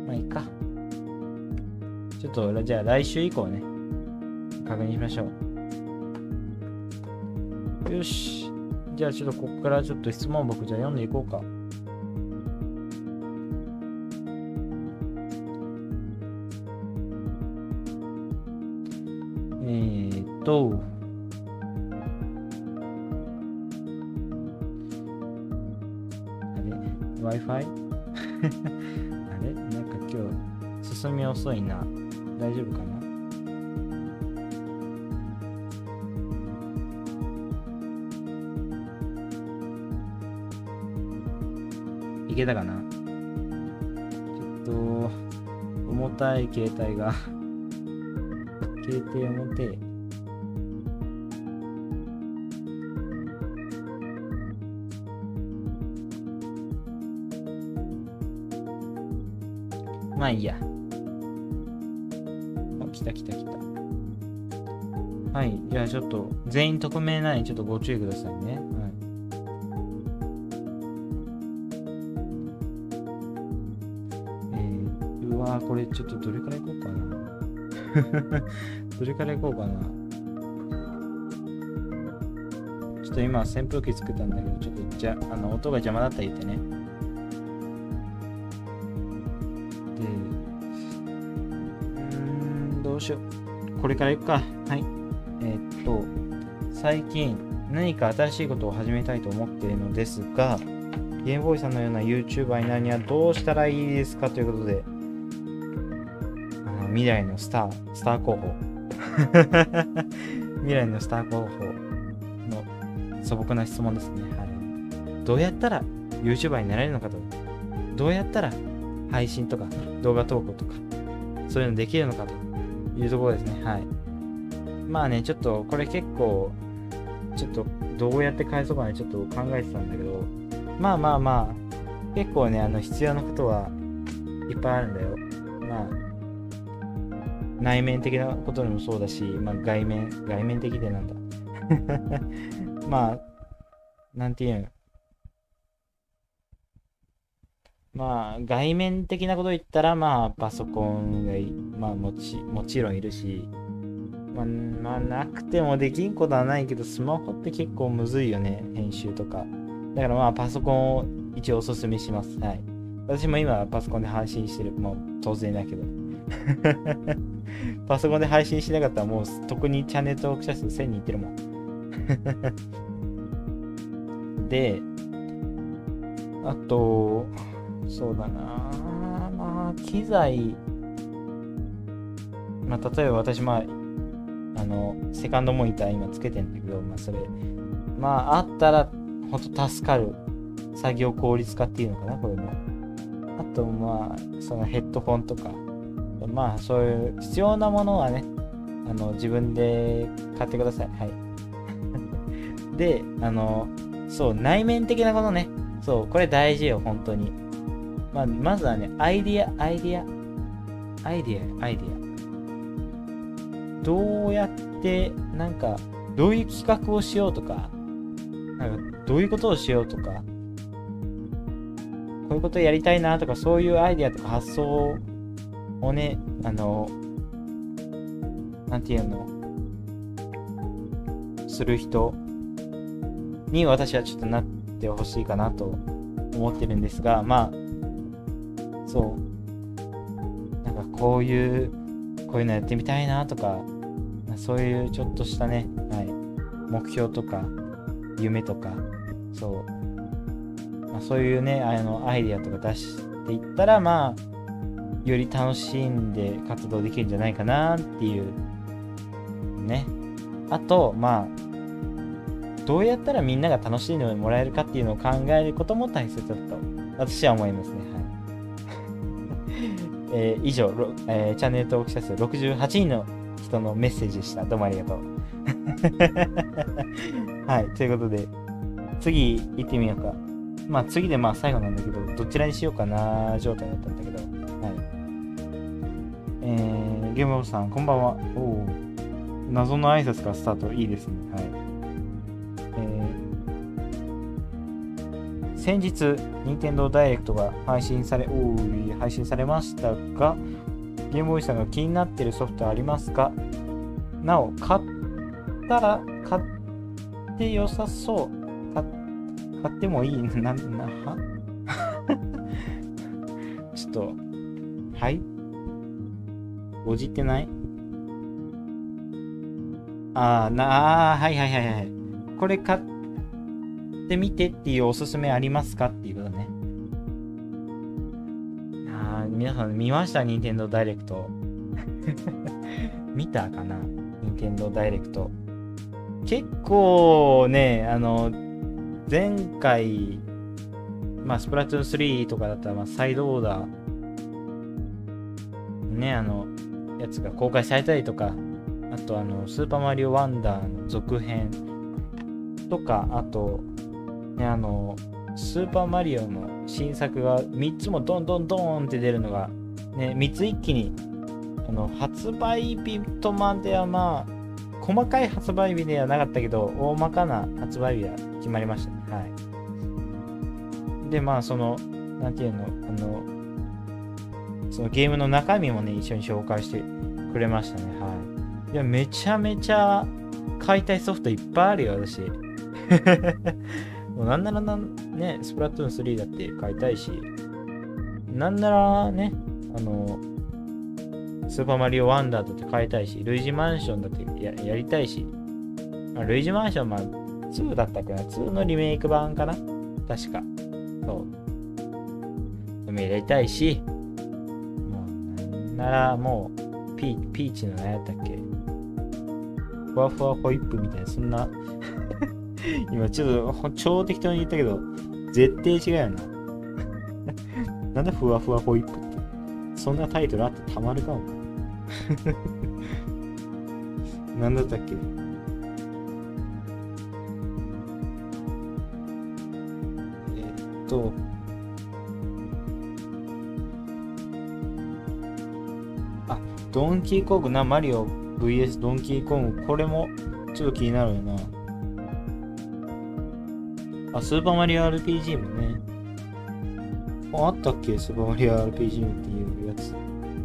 まあいいか。ちょっと、じゃあ来週以降ね、確認しましょう。よし。じゃあちょっとここからちょっと質問僕じゃあ読んでいこうか。と、あれ ?Wi-Fi? あれ？なんか今日進み遅いな。大丈夫かな？いけたかな？ちょっと、重たい携帯が 携帯重てえ。まあいいや。あ、来た来た来た。はい。じゃあちょっと、全員匿名ないちょっとご注意くださいね。はい。えー、うわこれちょっとどれからいこうかな。どれからいこうかな。ちょっと今扇風機作ったんだけど、ちょっとじゃ、あの、音が邪魔だったら言ってね。これからいくか。はい。えーっと、最近何か新しいことを始めたいと思っているのですが、ゲームボーイさんのような YouTuber になるにはどうしたらいいですかということで、あの未来のスター、スター候補。未来のスター候補の素朴な質問ですね。はい。どうやったら YouTuber になれるのかと。どうやったら配信とか動画投稿とか、そういうのできるのかというところですね。はい。まあね、ちょっとこれ結構、ちょっとどうやって返そうかね、ちょっと考えてたんだけど、まあまあまあ、結構ね、あの、必要なことはいっぱいあるんだよ。まあ、内面的なことにもそうだし、まあ、外面、外面的でなんだ。まあ、なんていうの？まあ、外面的なこと言ったら、まあ、パソコンが、まあ、もち、もちろんいるし、まあ、まあ、なくてもできんことはないけど、スマホって結構むずいよね、編集とか。だからまあ、パソコンを一応おすすめします。はい。私も今、パソコンで配信してる。もう、当然だけど。パソコンで配信しなかったら、もう、特にチャンネル登録者数1000人いってるもん。で、あと、そうだなまあ、機材、まあ、例えば私、まあ、あの、セカンドモニター今つけてんだけど、まあ、それ、まあ、あったら、ほんと助かる。作業効率化っていうのかな、これも。あと、まあ、そのヘッドホンとか、まあ、そういう必要なものはね、あの、自分で買ってください。はい。で、あの、そう、内面的なことね。そう、これ大事よ、本当に。まあ、まずはね、アイディア、アイディア、アイディア、アイディア。どうやって、なんか、どういう企画をしようとか、なんか、どういうことをしようとか、こういうことやりたいなとか、そういうアイディアとか発想をね、あの、なんていうの、する人に私はちょっとなってほしいかなと思ってるんですが、まあ、そう、なんかこういう、こういうのやってみたいなとか、そういうちょっとしたね、はい、目標とか、夢とか、そう、まあ、そういうね、あの、アイデアとか出していったら、まあ、より楽しんで活動できるんじゃないかなっていう、ね。あと、まあ、どうやったらみんなが楽しんでもらえるかっていうのを考えることも大切だと私は思いますね。えー以上、えーチャンネル登録者数68人の人のメッセージでした。どうもありがとう。はい、ということで、次行ってみようか。まあ次でまあ最後なんだけど、どちらにしようかな状態だったんだけど、はい。えー、ゲームオブさん、こんばんは。おお。謎の挨拶からスタート、いいですね。はい。先日、任天堂ダイレクトが配信され、おい、配信されましたが、ゲームボーイさんが気になっているソフトありますか？なお、買ったら、買って良さそう。買ってもいい？な、な、は？ちょっと、はい？ごじってない？あーなあ、はいはいはいはい。これ買ってみてっていうおすすめありますかっていうことね。あー皆さん見ました？任天堂ダイレクト。見たかな？任天堂ダイレクト。結構ね、あの、前回、まあ、スプラトゥーン3とかだったら、まあ、サイドオーダー、ね、あの、やつが公開されたりとか、あと、あの、スーパーマリオワンダーの続編とか、あと、ね、あの、スーパーマリオの新作が3つもどんどんどんって出るのが、ね、3つ一気に、あの、発売日とまではまあ、細かい発売日ではなかったけど、大まかな発売日は決まりましたね。はい。で、まあ、その、なんていうの、あの、そのゲームの中身もね、一緒に紹介してくれましたね。はい。いや、めちゃめちゃ買いたいソフトいっぱいあるよ、私。もうなんならなん、ね、スプラトゥーン3だって買いたいし、なんならね、あの、スーパーマリオワンダーだって買いたいし、ルイジマンションだってややりたいし、まあ、ルイジマンション、まあ、2だったっけな ?2 のリメイク版かな確か。そう。でもやりたいし、もう、なんならもう、ピピーチの何やったっけふわふわホイップみたいな、そんな、今ちょっと超適当に言ったけど、絶対違うよな。なんだふわふわホイップって。そんなタイトルあってたまるかも。なんだったっけ？えー、っと。あ、ドンキーコングな、マリオ VS ドンキーコング。これもちょっと気になるよな。あ、スーパーマリオ RPG もね。あったっけ？スーパーマリオ RPG っていうやつ。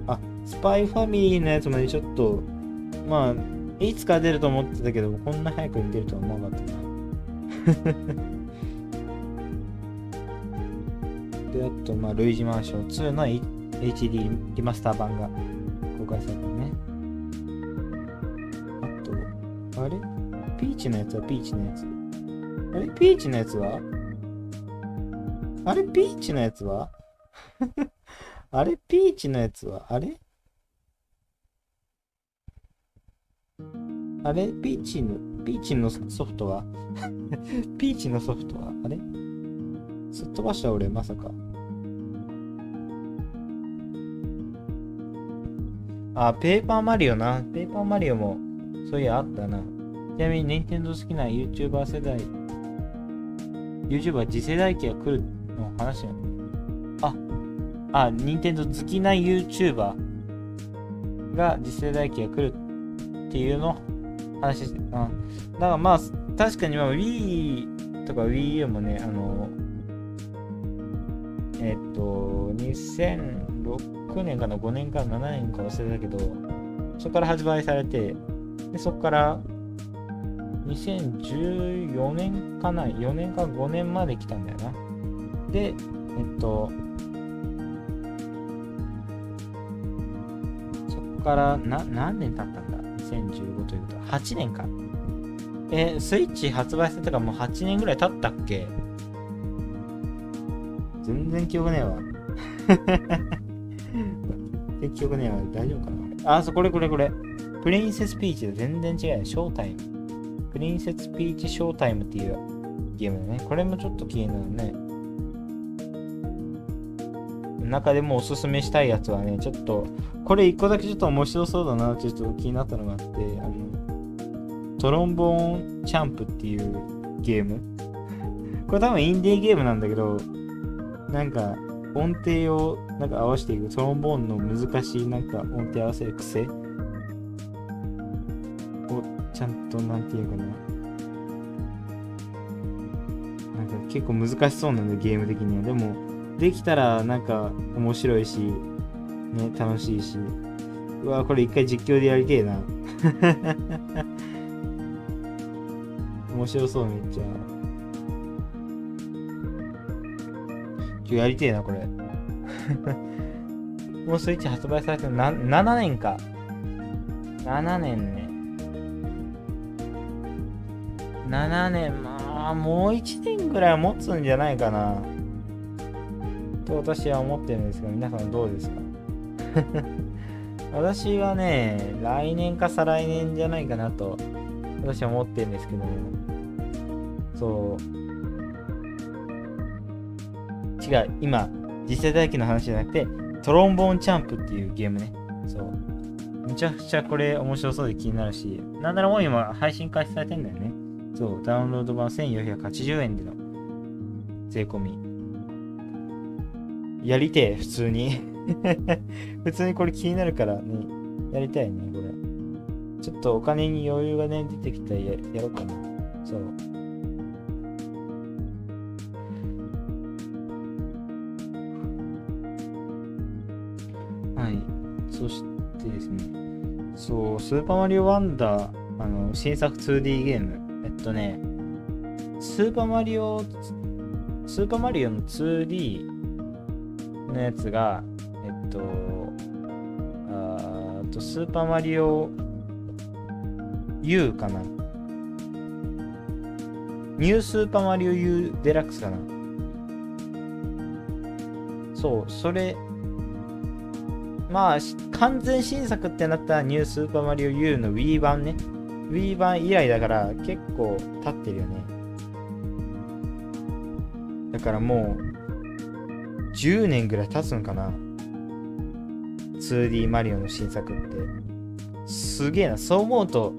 あ、スパイファミリーのやつまでちょっと、まあ、いつか出ると思ってたけど、こんな早くに出るとは思わなかったな。で、あと、まあ、ルイージマンション2の HD リマスター版が公開されたね。あと、あれ？ピーチのやつはピーチのやつ。あれピーチのやつは？あれピーチのやつは？あれピーチのやつは？あれ？あれピーチの、ピーチのソフトは？ピーチのソフトは？あれ？すっ飛ばした俺、まさか。あ、ペーパーマリオな。ペーパーマリオも、そういやあったな。ちなみに、任天堂好きな YouTuber 世代、YouTuber 次世代機が来るの話やね。あ、あ、任天堂好きな YouTuber が次世代機が来るっていうの話して、うん。だからまあ、確かにまあ Wii とか Wii U もね、あの、えっと、2006年かな、5年か7年か忘れたけど、そこから発売されて、でそこから2014年かな、4年か5年まで来たんだよな。で、えっと、そこからな何年経ったんだ ?2015 ということは8年か。え、スイッチ発売されてからもう8年ぐらい経ったっけ？全然記憶ねえわ。記憶ねえわ。大丈夫かな？あ、そう、これこれこれ。プリンセスピーチで全然違うよ。ショータイム。プリンセスピーチショータイムっていうゲームだね。これもちょっと気になるね。中でもおすすめしたいやつはね、ちょっと、これ一個だけちょっと面白そうだなちょっと気になったのがあって、あの、トロンボーンチャンプっていうゲーム。これ多分インディーゲームなんだけど、なんか音程をなんか合わせていくトロンボーンの難しいなんか音程合わせる癖ちゃんとなんていうかななんか結構難しそうなんでゲーム的にはでもできたらなんか面白いしね楽しいしうわこれ一回実況でやりてえな 面白そうめっちゃちょやりてえな、これ。もうスイッチ発売されてな7年か。7年ね。7年、まあ、もう1年ぐらい持つんじゃないかな。と私は思ってるんですけど、皆さんどうですか？私はね、来年か再来年じゃないかなと、私は思ってるんですけども。そう。違う、今、次世代機の話じゃなくて、トロンボーンチャンプっていうゲームね。そう。めちゃくちゃこれ面白そうで気になるし、なんならもう今配信開始されてんだよね。そう、ダウンロード版1480円での税込み。やりてえ、普通に。普通にこれ気になるからね、やりたいね、これ。ちょっとお金に余裕がね、出てきたらややろうかな。そう。はい。そしてですね、そう、スーパーマリオワンダー、あの、新作 2D ゲーム。っとね、スーパーマリオ、スーパーマリオの 2D のやつが、えっと、あーと、スーパーマリオ U かな。ニュースーパーマリオ U デラックスかな。そう、それ、まあ、完全新作ってなったらニュースーパーマリオ U の Wii 版ね。Wii 版以来だから結構経ってるよね。だからもう、10年ぐらい経つのかな。2D マリオの新作って。すげえな。そう思うと、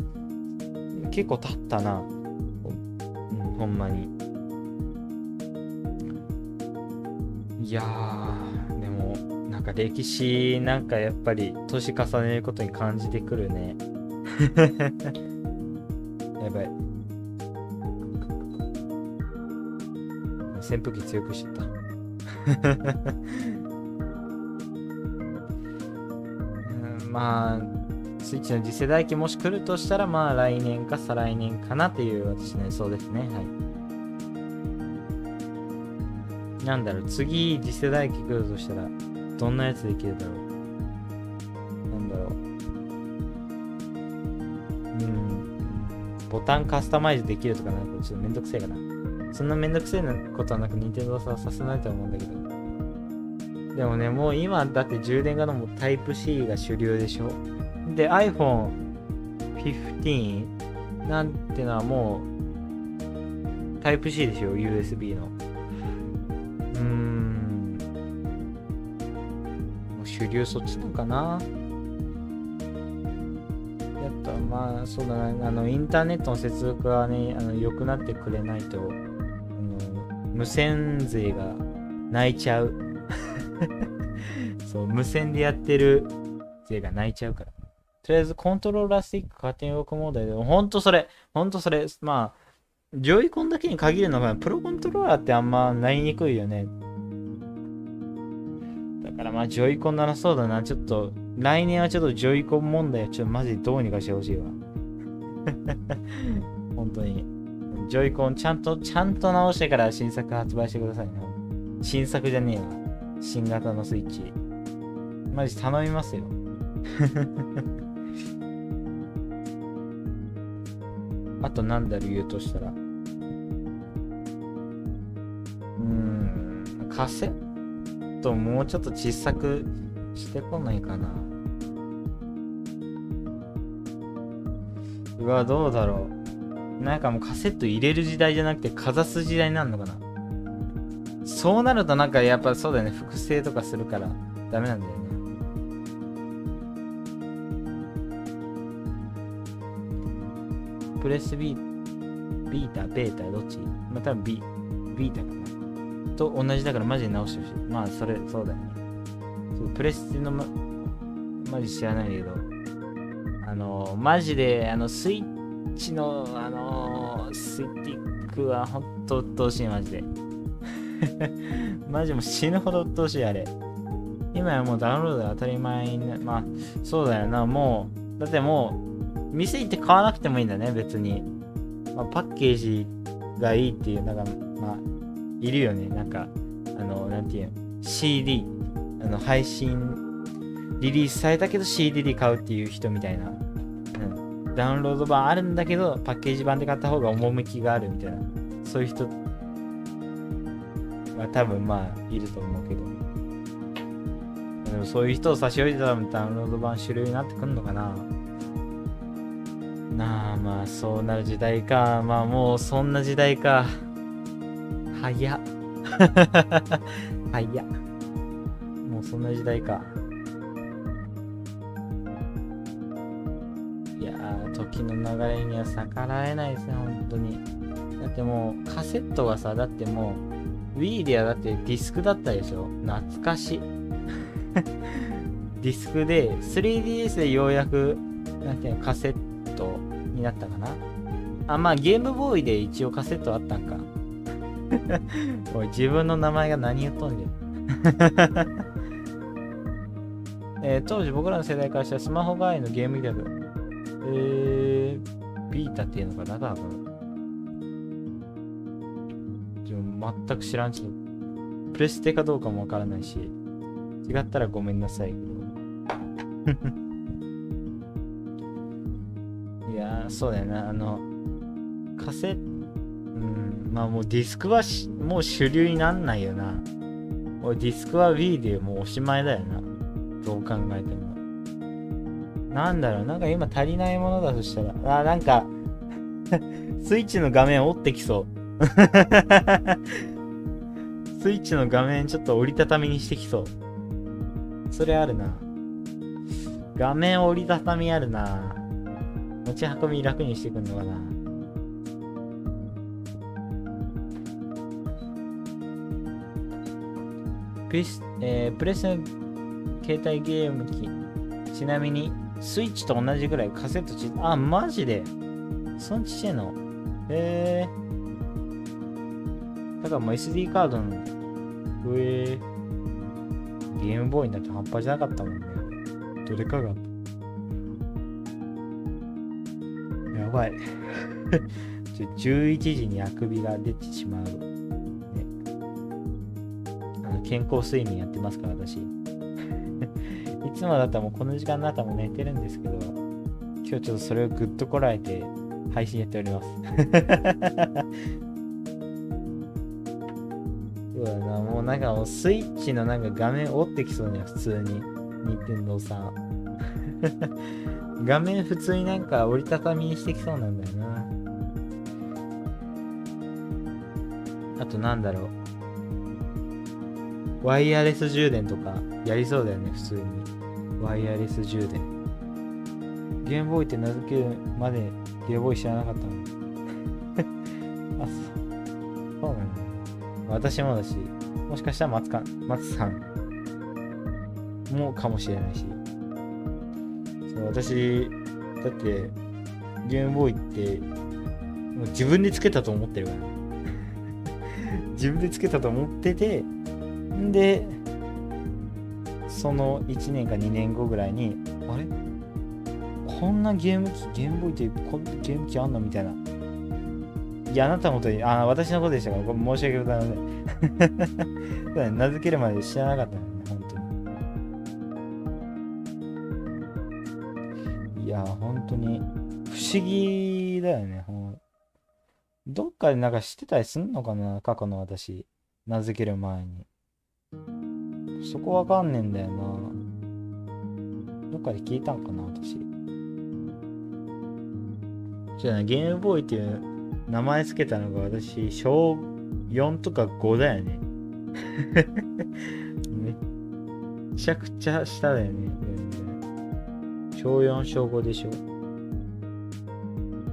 結構経ったな。うん、ほんまに。いや、でも、なんか歴史なんかやっぱり年重ねることに感じてくるね やばい。扇風機強くしちゃった。うんまあスイッチの次世代機もし来るとしたらまあ来年か再来年かなっていう私の予想ですね。はい。なんだろう次次世代機来るとしたらどんなやつできるだろう。ボタンカスタマイズできるとかなんかちょっとめんどくせえかな。そんなめんどくせえなことはなく任天堂さんはさせないと思うんだけど。でもねもう今だって充電がのもタイプ C が主流でしょ。で iPhone15 なんてのはもうタイプ C でしょ。USB の。うーん。もう主流そっちなのかな。まあそうだな。あのインターネットの接続がねあの良くなってくれないとあの無線勢が泣いちゃう。そう無線でやってる勢が泣いちゃうから。とりあえずコントローラースティック勝手に動く問題でほんとそれほんとそれまあジョイコンだけに限るのがプロコントローラーってあんまなりにくいよね。だからまあジョイコンならそうだな。ちょっと来年はちょっとジョイコン問題はちょっとマジでどうにかしてほしいわ。本当に。ジョイコンちゃんとちゃんと直してから新作発売してくださいね。新作じゃねえわ。新型のスイッチ。マジ頼みますよ。あとなんだろう言うとしたら。うーんカセットもうちょっと小さくしてこないかな。うわどうだろう。なんかもうカセット入れる時代じゃなくてかざす時代になるのかな。そうなるとなんかやっぱそうだよね。複製とかするから。ダメなんだよね。プレスビービータ、ベータ、どっち？まあ、多分ビビータかな。と同じだからマジで直してほしい。まあ、それ、そうだよね。プレステのま、マジ知らないけど、あの、マジで、あの、スイッチの、あの、スイッティックはほんと鬱陶しい、マジで。マジも死ぬほど鬱陶しい、あれ。今やもうダウンロードが当たり前にな、まあ、そうだよな、もう、だってもう、店行って買わなくてもいいんだね、別に。まあ、パッケージがいいっていう、なんか、まあ、いるよね。なんか、あの、なんていうの、CD、の、配信、リリースされたけど CD で買うっていう人みたいな。うん。ダウンロード版あるんだけど、パッケージ版で買った方が趣があるみたいな。そういう人は多分まあ、いると思うけど。でもそういう人を差し置いてたらダウンロード版主流になってくんのかななあまあそうなる時代かまあもうそんな時代か早っ 早っそんな時代か。いやー時の流れには逆らえないですね本当に。だってもうカセットがさだってもう Wii ではだってディスクだったでしょ。懐かしい。ディスクで 3DS でようやくなんていうのカセットになったかな。あまあゲームボーイで一応カセットあったんか。おい自分の名前が何言っとんじゃん。えー当時僕らの世代からしたらスマホ代わりのゲームギャグえー、ビータっていうのかな多分自分全く知らんちょっとプレステかどうかもわからないし違ったらごめんなさいけど いやー、そうだよな。あの、カセット、うん、まあもうディスクはしもう主流になんないよな。俺ディスクは Wii でもうおしまいだよな。どう考えても。なんだろう、なんか今足りないものだとしたら、あ、なんか、スイッチの画面折ってきそう。スイッチの画面ちょっと折りたたみにしてきそう。それあるな。画面折りたたみあるな。持ち運び楽にしてくんのかなプレス、えープレス携帯ゲーム機。ちなみに、スイッチと同じぐらいカセットちあ、マジで？そんちっちゃいの？へえだからもう SD カードの、うえー、ゲームボーイになって半端じゃなかったもんね。どれかが。やばい。ちょ11時にあくびが出てしまう。ね。あの健康睡眠やってますから、私。いつもだったらもうこの時間になったらもう寝てるんですけど、今日ちょっとそれをぐっとこらえて配信やっております。そ うだな、もうなんかもうスイッチのなんか画面折ってきそうね、普通に。任天堂さん。画面普通になんか折りたたみにしてきそうなんだよな。あとなんだろう。ワイヤレス充電とかやりそうだよね、普通に。ワイヤレス充電。ゲームボーイって名付けるまでゲームボーイ知らなかったの。あ、そう。そうなんだ。私もだし、もしかしたら松か松さんもかもしれないし。そう私、だって、ゲームボーイって、もう自分でつけたと思ってるから。自分でつけたと思ってて、んで、その1年か2年後ぐらいに、あれ？こんなゲーム機、ゲームボーイってこんゲーム機あんのみたいな。いや、あなたのことに、あ、私のことでしたか？ら、申し訳ございません。名付けるまで知らなかったのね、本当に。いや、本当に、不思議だよね、ほんどっかでなんか知ってたりすんのかな、過去の私。名付ける前に。そこわかんねえんだよな。どっかで聞いたんかな、私。じゃあね、ゲームボーイっていう名前つけたのが私、小4とか5だよね。めっちゃくちゃ下だよね。小4、小5でしょ。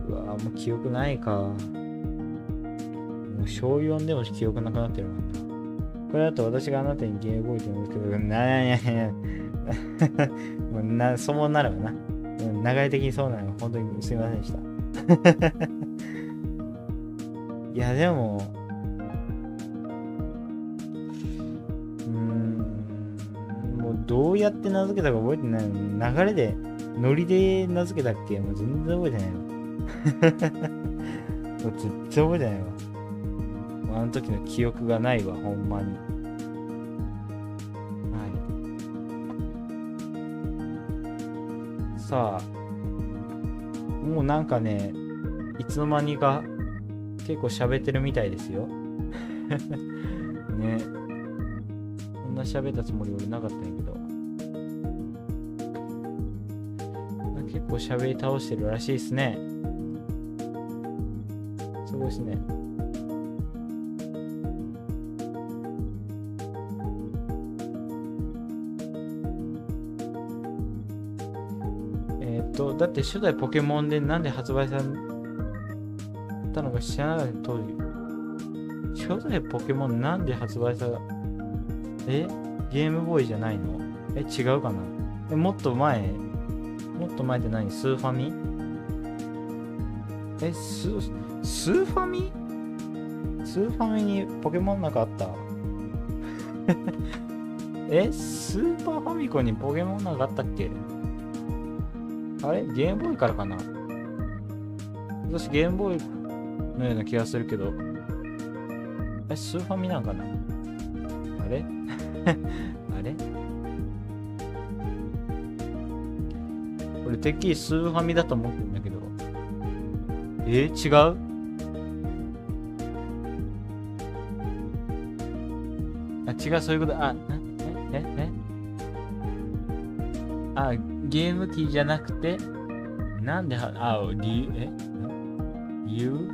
うわぁ、もう記憶ないか。もう小4でも記憶なくなってるもんな。これだと私があなたにゲームボーイって言うんですけど、なやややもうな、そうなるわな。流れ的にそうなの。本当にすいませんでした。いや、でも、うん、もうどうやって名付けたか覚えてないの。流れで、ノリで名付けたっけ？もう全然覚えてないわ。もう全然覚えてないわ。あの時の記憶がないわ、ほんまに。はい。さあ、もうなんかね、いつの間にか結構喋ってるみたいですよ。ね。そんな喋ったつもり俺なかったんやけど。結構喋り倒してるらしいですね。すごいですね。だって初代ポケモンでなんで発売されたのか知らなかった当時。初代ポケモンなんで発売された？え？ゲームボーイじゃないの？え、違うかな？え、もっと前？もっと前って何？スーファミ？え、ス、スーファミ？スーファミにポケモンなんかあった？え、スーパーファミコンにポケモンなんかあったっけ？あれ？ゲームボーイからかな？私ゲームボーイのような気がするけど。え、スーファミなんかな？あれ？あれ？俺てっきりスーファミだと思ってんだけど。え？違う？あ、違う、そういうこと。あ、え？え？え？あ、ゲーム機じゃなくて、なんで、あ、理由、え？理由？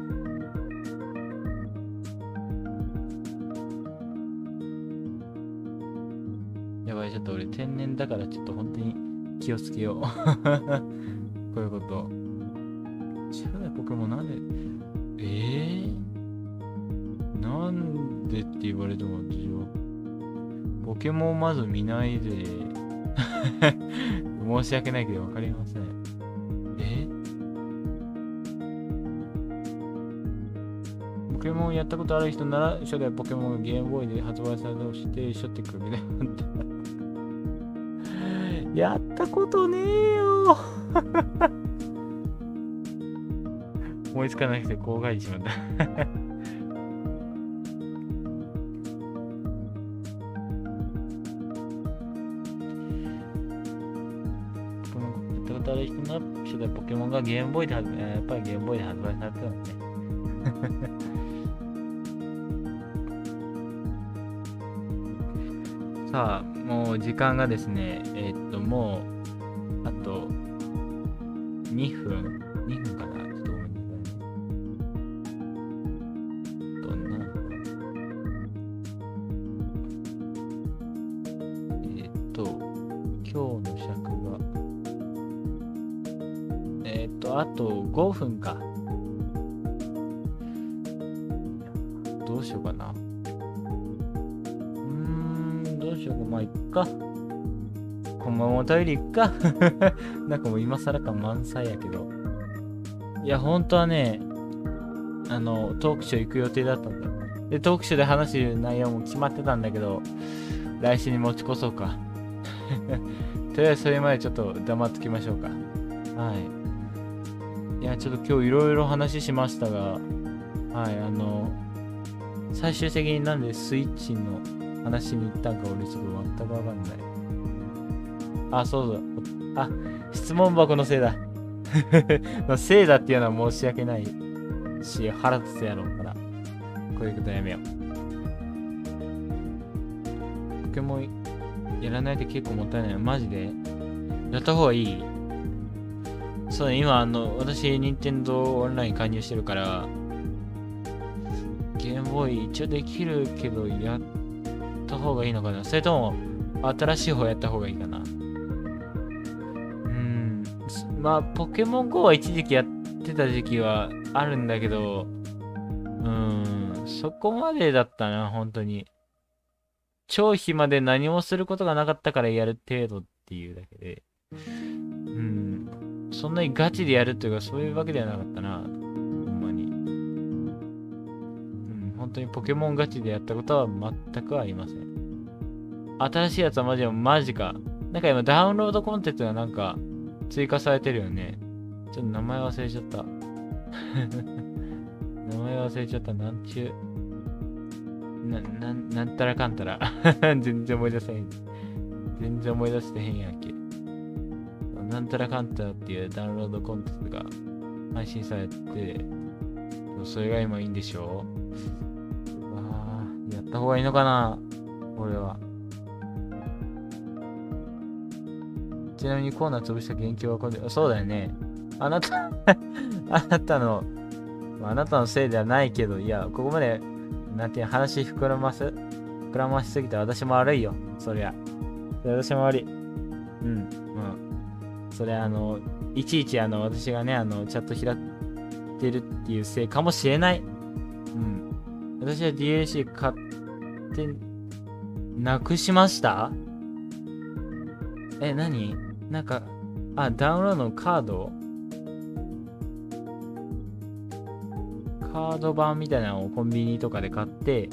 やばい、ちょっと俺天然だからちょっと本当に気をつけよう。こういうこと。初代ポケモンなんで、えー、なんでって言われても私は、ポケモンまず見ないで、申し訳ないけどわかりません。え？ポケモンやったことある人なら初代ポケモンがゲームボーイで発売されたとして一緒ってくるね。やったことねえよ 思いつかなくてこう書いてしまった。ゲームボーイで、やっぱりゲームボーイで発売されてたのね。さあ、もう時間がですね、か。なんかもう今更感満載やけど。いや、本当はね、あの、トークショー行く予定だったんだよ。で、トークショーで話す内容も決まってたんだけど、来週に持ち越そうか。とりあえずそれまでちょっと黙っときましょうか。はい。いや、ちょっと今日いろいろ話しましたが、はい、あの、最終的になんでスイッチの話に行ったんか俺ちょっと全くわかんない。あ、そうだ。あ、質問箱のせいだ。のせいだっていうのは申し訳ないし、腹立つやろうから。こういうことやめよう。ポケモンやらないで結構もったいない。マジでやった方がいいそうね、今あの、私、任天堂オンライン加入してるから、ゲームボーイ一応できるけど、やった方がいいのかなそれとも、新しい方やった方がいいかな。まあ、ポケモン GO は一時期やってた時期はあるんだけど、うーん、そこまでだったな、本当に。超暇で何もすることがなかったからやる程度っていうだけで。うん。そんなにガチでやるっていうか、そういうわけではなかったな。ほんまに。うん、本当にポケモンガチでやったことは全くありません。新しいやつはマジでマジか。なんか今ダウンロードコンテンツがなんか追加されてるよね。ちょっと名前忘れちゃった。名前忘れちゃった。なんちゅう。な、なん、なんたらかんたら。全然思い出せへん。全然思い出してへんやんけ。なんたらかんたらっていうダウンロードコンテンツが配信されて、それが今いいんでしょうわあやった方がいいのかな俺は。ちなみにコーナー潰した元気はこれ、そうだよね。あなた、あなたの、あなたのせいではないけど、いや、ここまで、なんていう話膨らます？膨らましすぎて私も悪いよ。そりゃ。私も悪い。うん、うん。それあの、いちいちあの、私がね、あの、チャット開ってるっていうせいかもしれない。うん。私は DLC 買って、なくしました？え、何？なんか、あ、ダウンロードのカード？カード版みたいなのをコンビニとかで買って、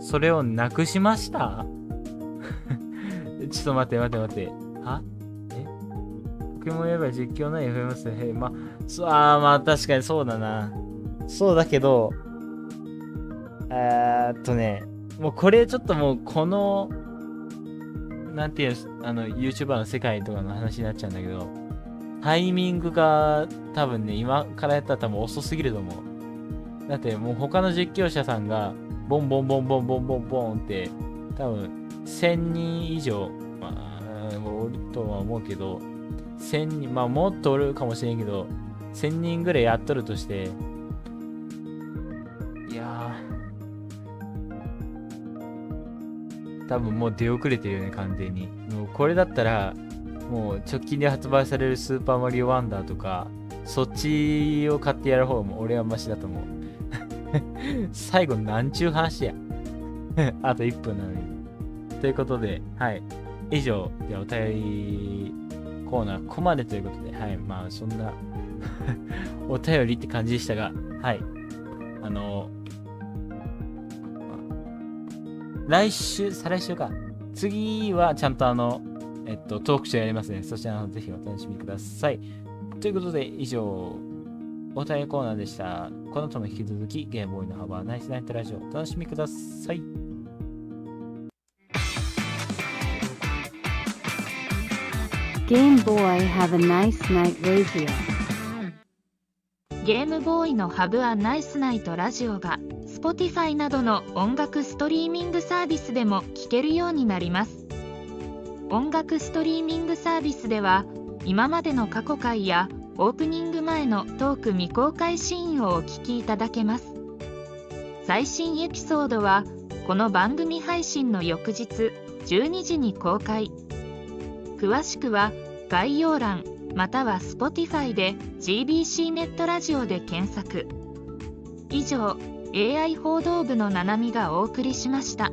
それをなくしました？ちょっと待って待って待って。は？え？ポケモンやば実況ない FMS へまあ、そうあーまあ確かにそうだな。そうだけど、えーっとね、もうこれちょっともうこの、なんていう、あの、YouTuber の世界とかの話になっちゃうんだけど、タイミングが多分ね、今からやったら多分遅すぎると思う。だってもう他の実況者さんが、ボンボンボンボンボンボンボンって、多分1000人以上、まあ、おるとは思うけど、1000人、まあもっとおるかもしれんけど、1000人ぐらいやっとるとして、多分もう出遅れてるよね、完全に。もうこれだったら、もう直近で発売されるスーパーマリオワンダーとか、そっちを買ってやる方も俺はマシだと思う。最後なんちゅう話や。あと1分なのに。ということで、はい。以上、でお便りコーナーここまでということで、はい、まあそんな お便りって感じでしたが、はい。あの、来週、再来週か。次はちゃんとあの、えっと、トークショーやりますね。そちらのぜひお楽しみください。ということで、以上、お便りコーナーでした。この後も引き続き、ゲームボーイの幅ナイスナイトラジオお楽しみください。Game Boy have a nice night radio. ゲームボーイのハブアナイスナイトラジオが Spotify などの音楽ストリーミングサービスでも聴けるようになります。音楽ストリーミングサービスでは今までの過去回やオープニング前のトーク未公開シーンをお聞きいただけます。最新エピソードはこの番組配信の翌日12時に公開。詳しくは概要欄または Spotify で GBC ネットラジオで検索。以上 AI 報道部のななみがお送りしました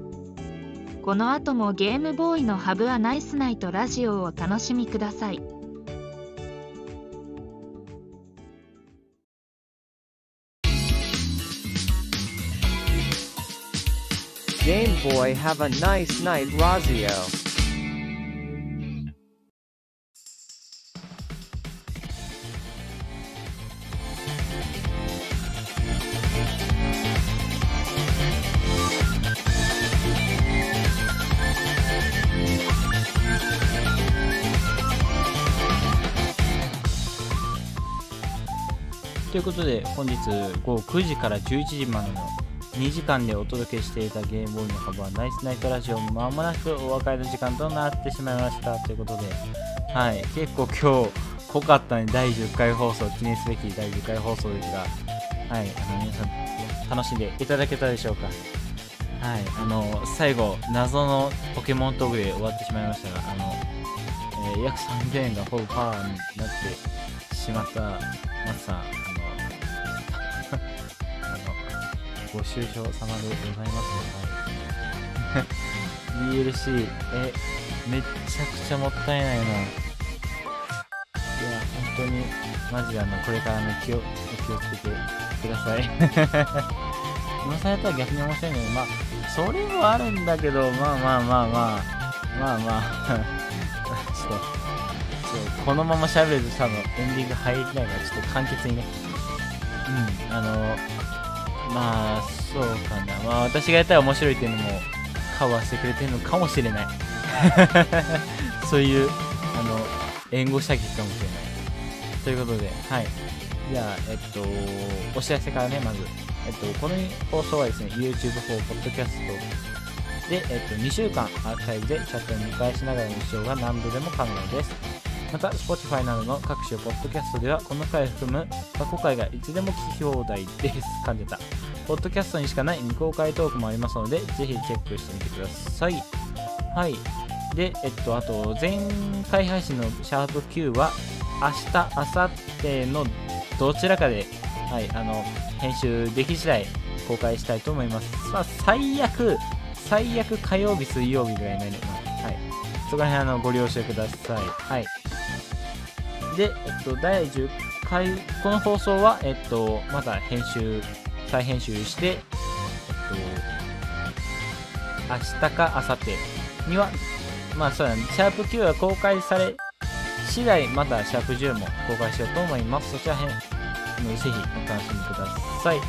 この後もゲームボーイのハブアナイスナイトラジオをお楽しみください Game Boy have a nice night Razio. 本日午後9時から11時までの2時間でお届けしていたゲームボーイの幅ナイスナイトラジオまもなくお別れの時間となってしまいました。ということで、はい、結構今日濃かったね、第10回放送、記念すべき第10回放送ですが、はい、あの皆さん楽しんでいただけたでしょうか？はい、あの、最後、謎のポケモントークで終わってしまいましたが、あの、えー約3000円がほぼパワーになってしまった松さん、ご愁傷様でございますので、はい、DLC、え、めっちゃくちゃもったいないな。いや、本当に、マジであの、これからの気を、気をつけてください。今されたら逆に面白いので、まあ、それもあるんだけど、まあまあまあまあ、まあまあ、ちょっと、このまま喋ると多分エンディング入りないから、ちょっと簡潔にね。うん、あの、まあ、そうかな。まあ、私がやったら面白いっていうのも、カバーしてくれてるのかもしれない。そういう、あの、援護射撃かもしれない。ということで、はい。じゃあ、えっと、お知らせからね、まず。えっと、この放送はですね、YouTube 4、Podcast で、えっと、2週間アーカイブでチャットを見返しながらの視聴が何度でも可能です。また、Spotify などの各種ポッドキャストでは、この回を含む過去回がいつでも聞き放題です。噛んでた。ポッドキャストにしかない未公開トークもありますので、ぜひチェックしてみてください。はい。で、えっと、あと、前回配信のシャープ Q は、明日、明後日のどちらかで、はい、あの、編集でき次第公開したいと思います。まあ、最悪、最悪火曜日、水曜日ぐらいになります。そこら辺、あの、ご了承ください。はい。で、えっと、第10回、この放送は、えっと、また編集、再編集して、えっと、明日か明後日には、まあそうだね、シャープ Q が公開され次第、またシャープ10も公開しようと思います。そちらへん、ぜひお楽しみください。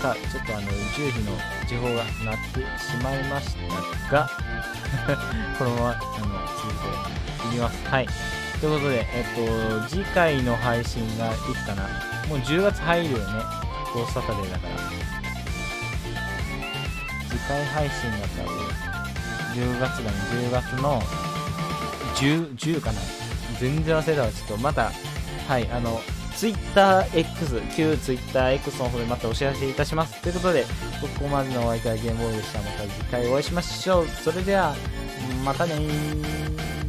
さあ、ちょっとあの、10時の時報が鳴ってしまいましたが、このまま、いきます。はい。ということで、えっと、次回の配信がいつかなもう10月入るよね。ゴースサタデーだから。次回配信が多分、10月だね。10月の10、10かな全然忘れたわ。ちょっとまた、はい、あの、TwitterX、旧 TwitterX の方でまたお知らせいたします。ということで、ここまでのお相手はゲームボーイでした。また次回お会いしましょう。それでは、またね。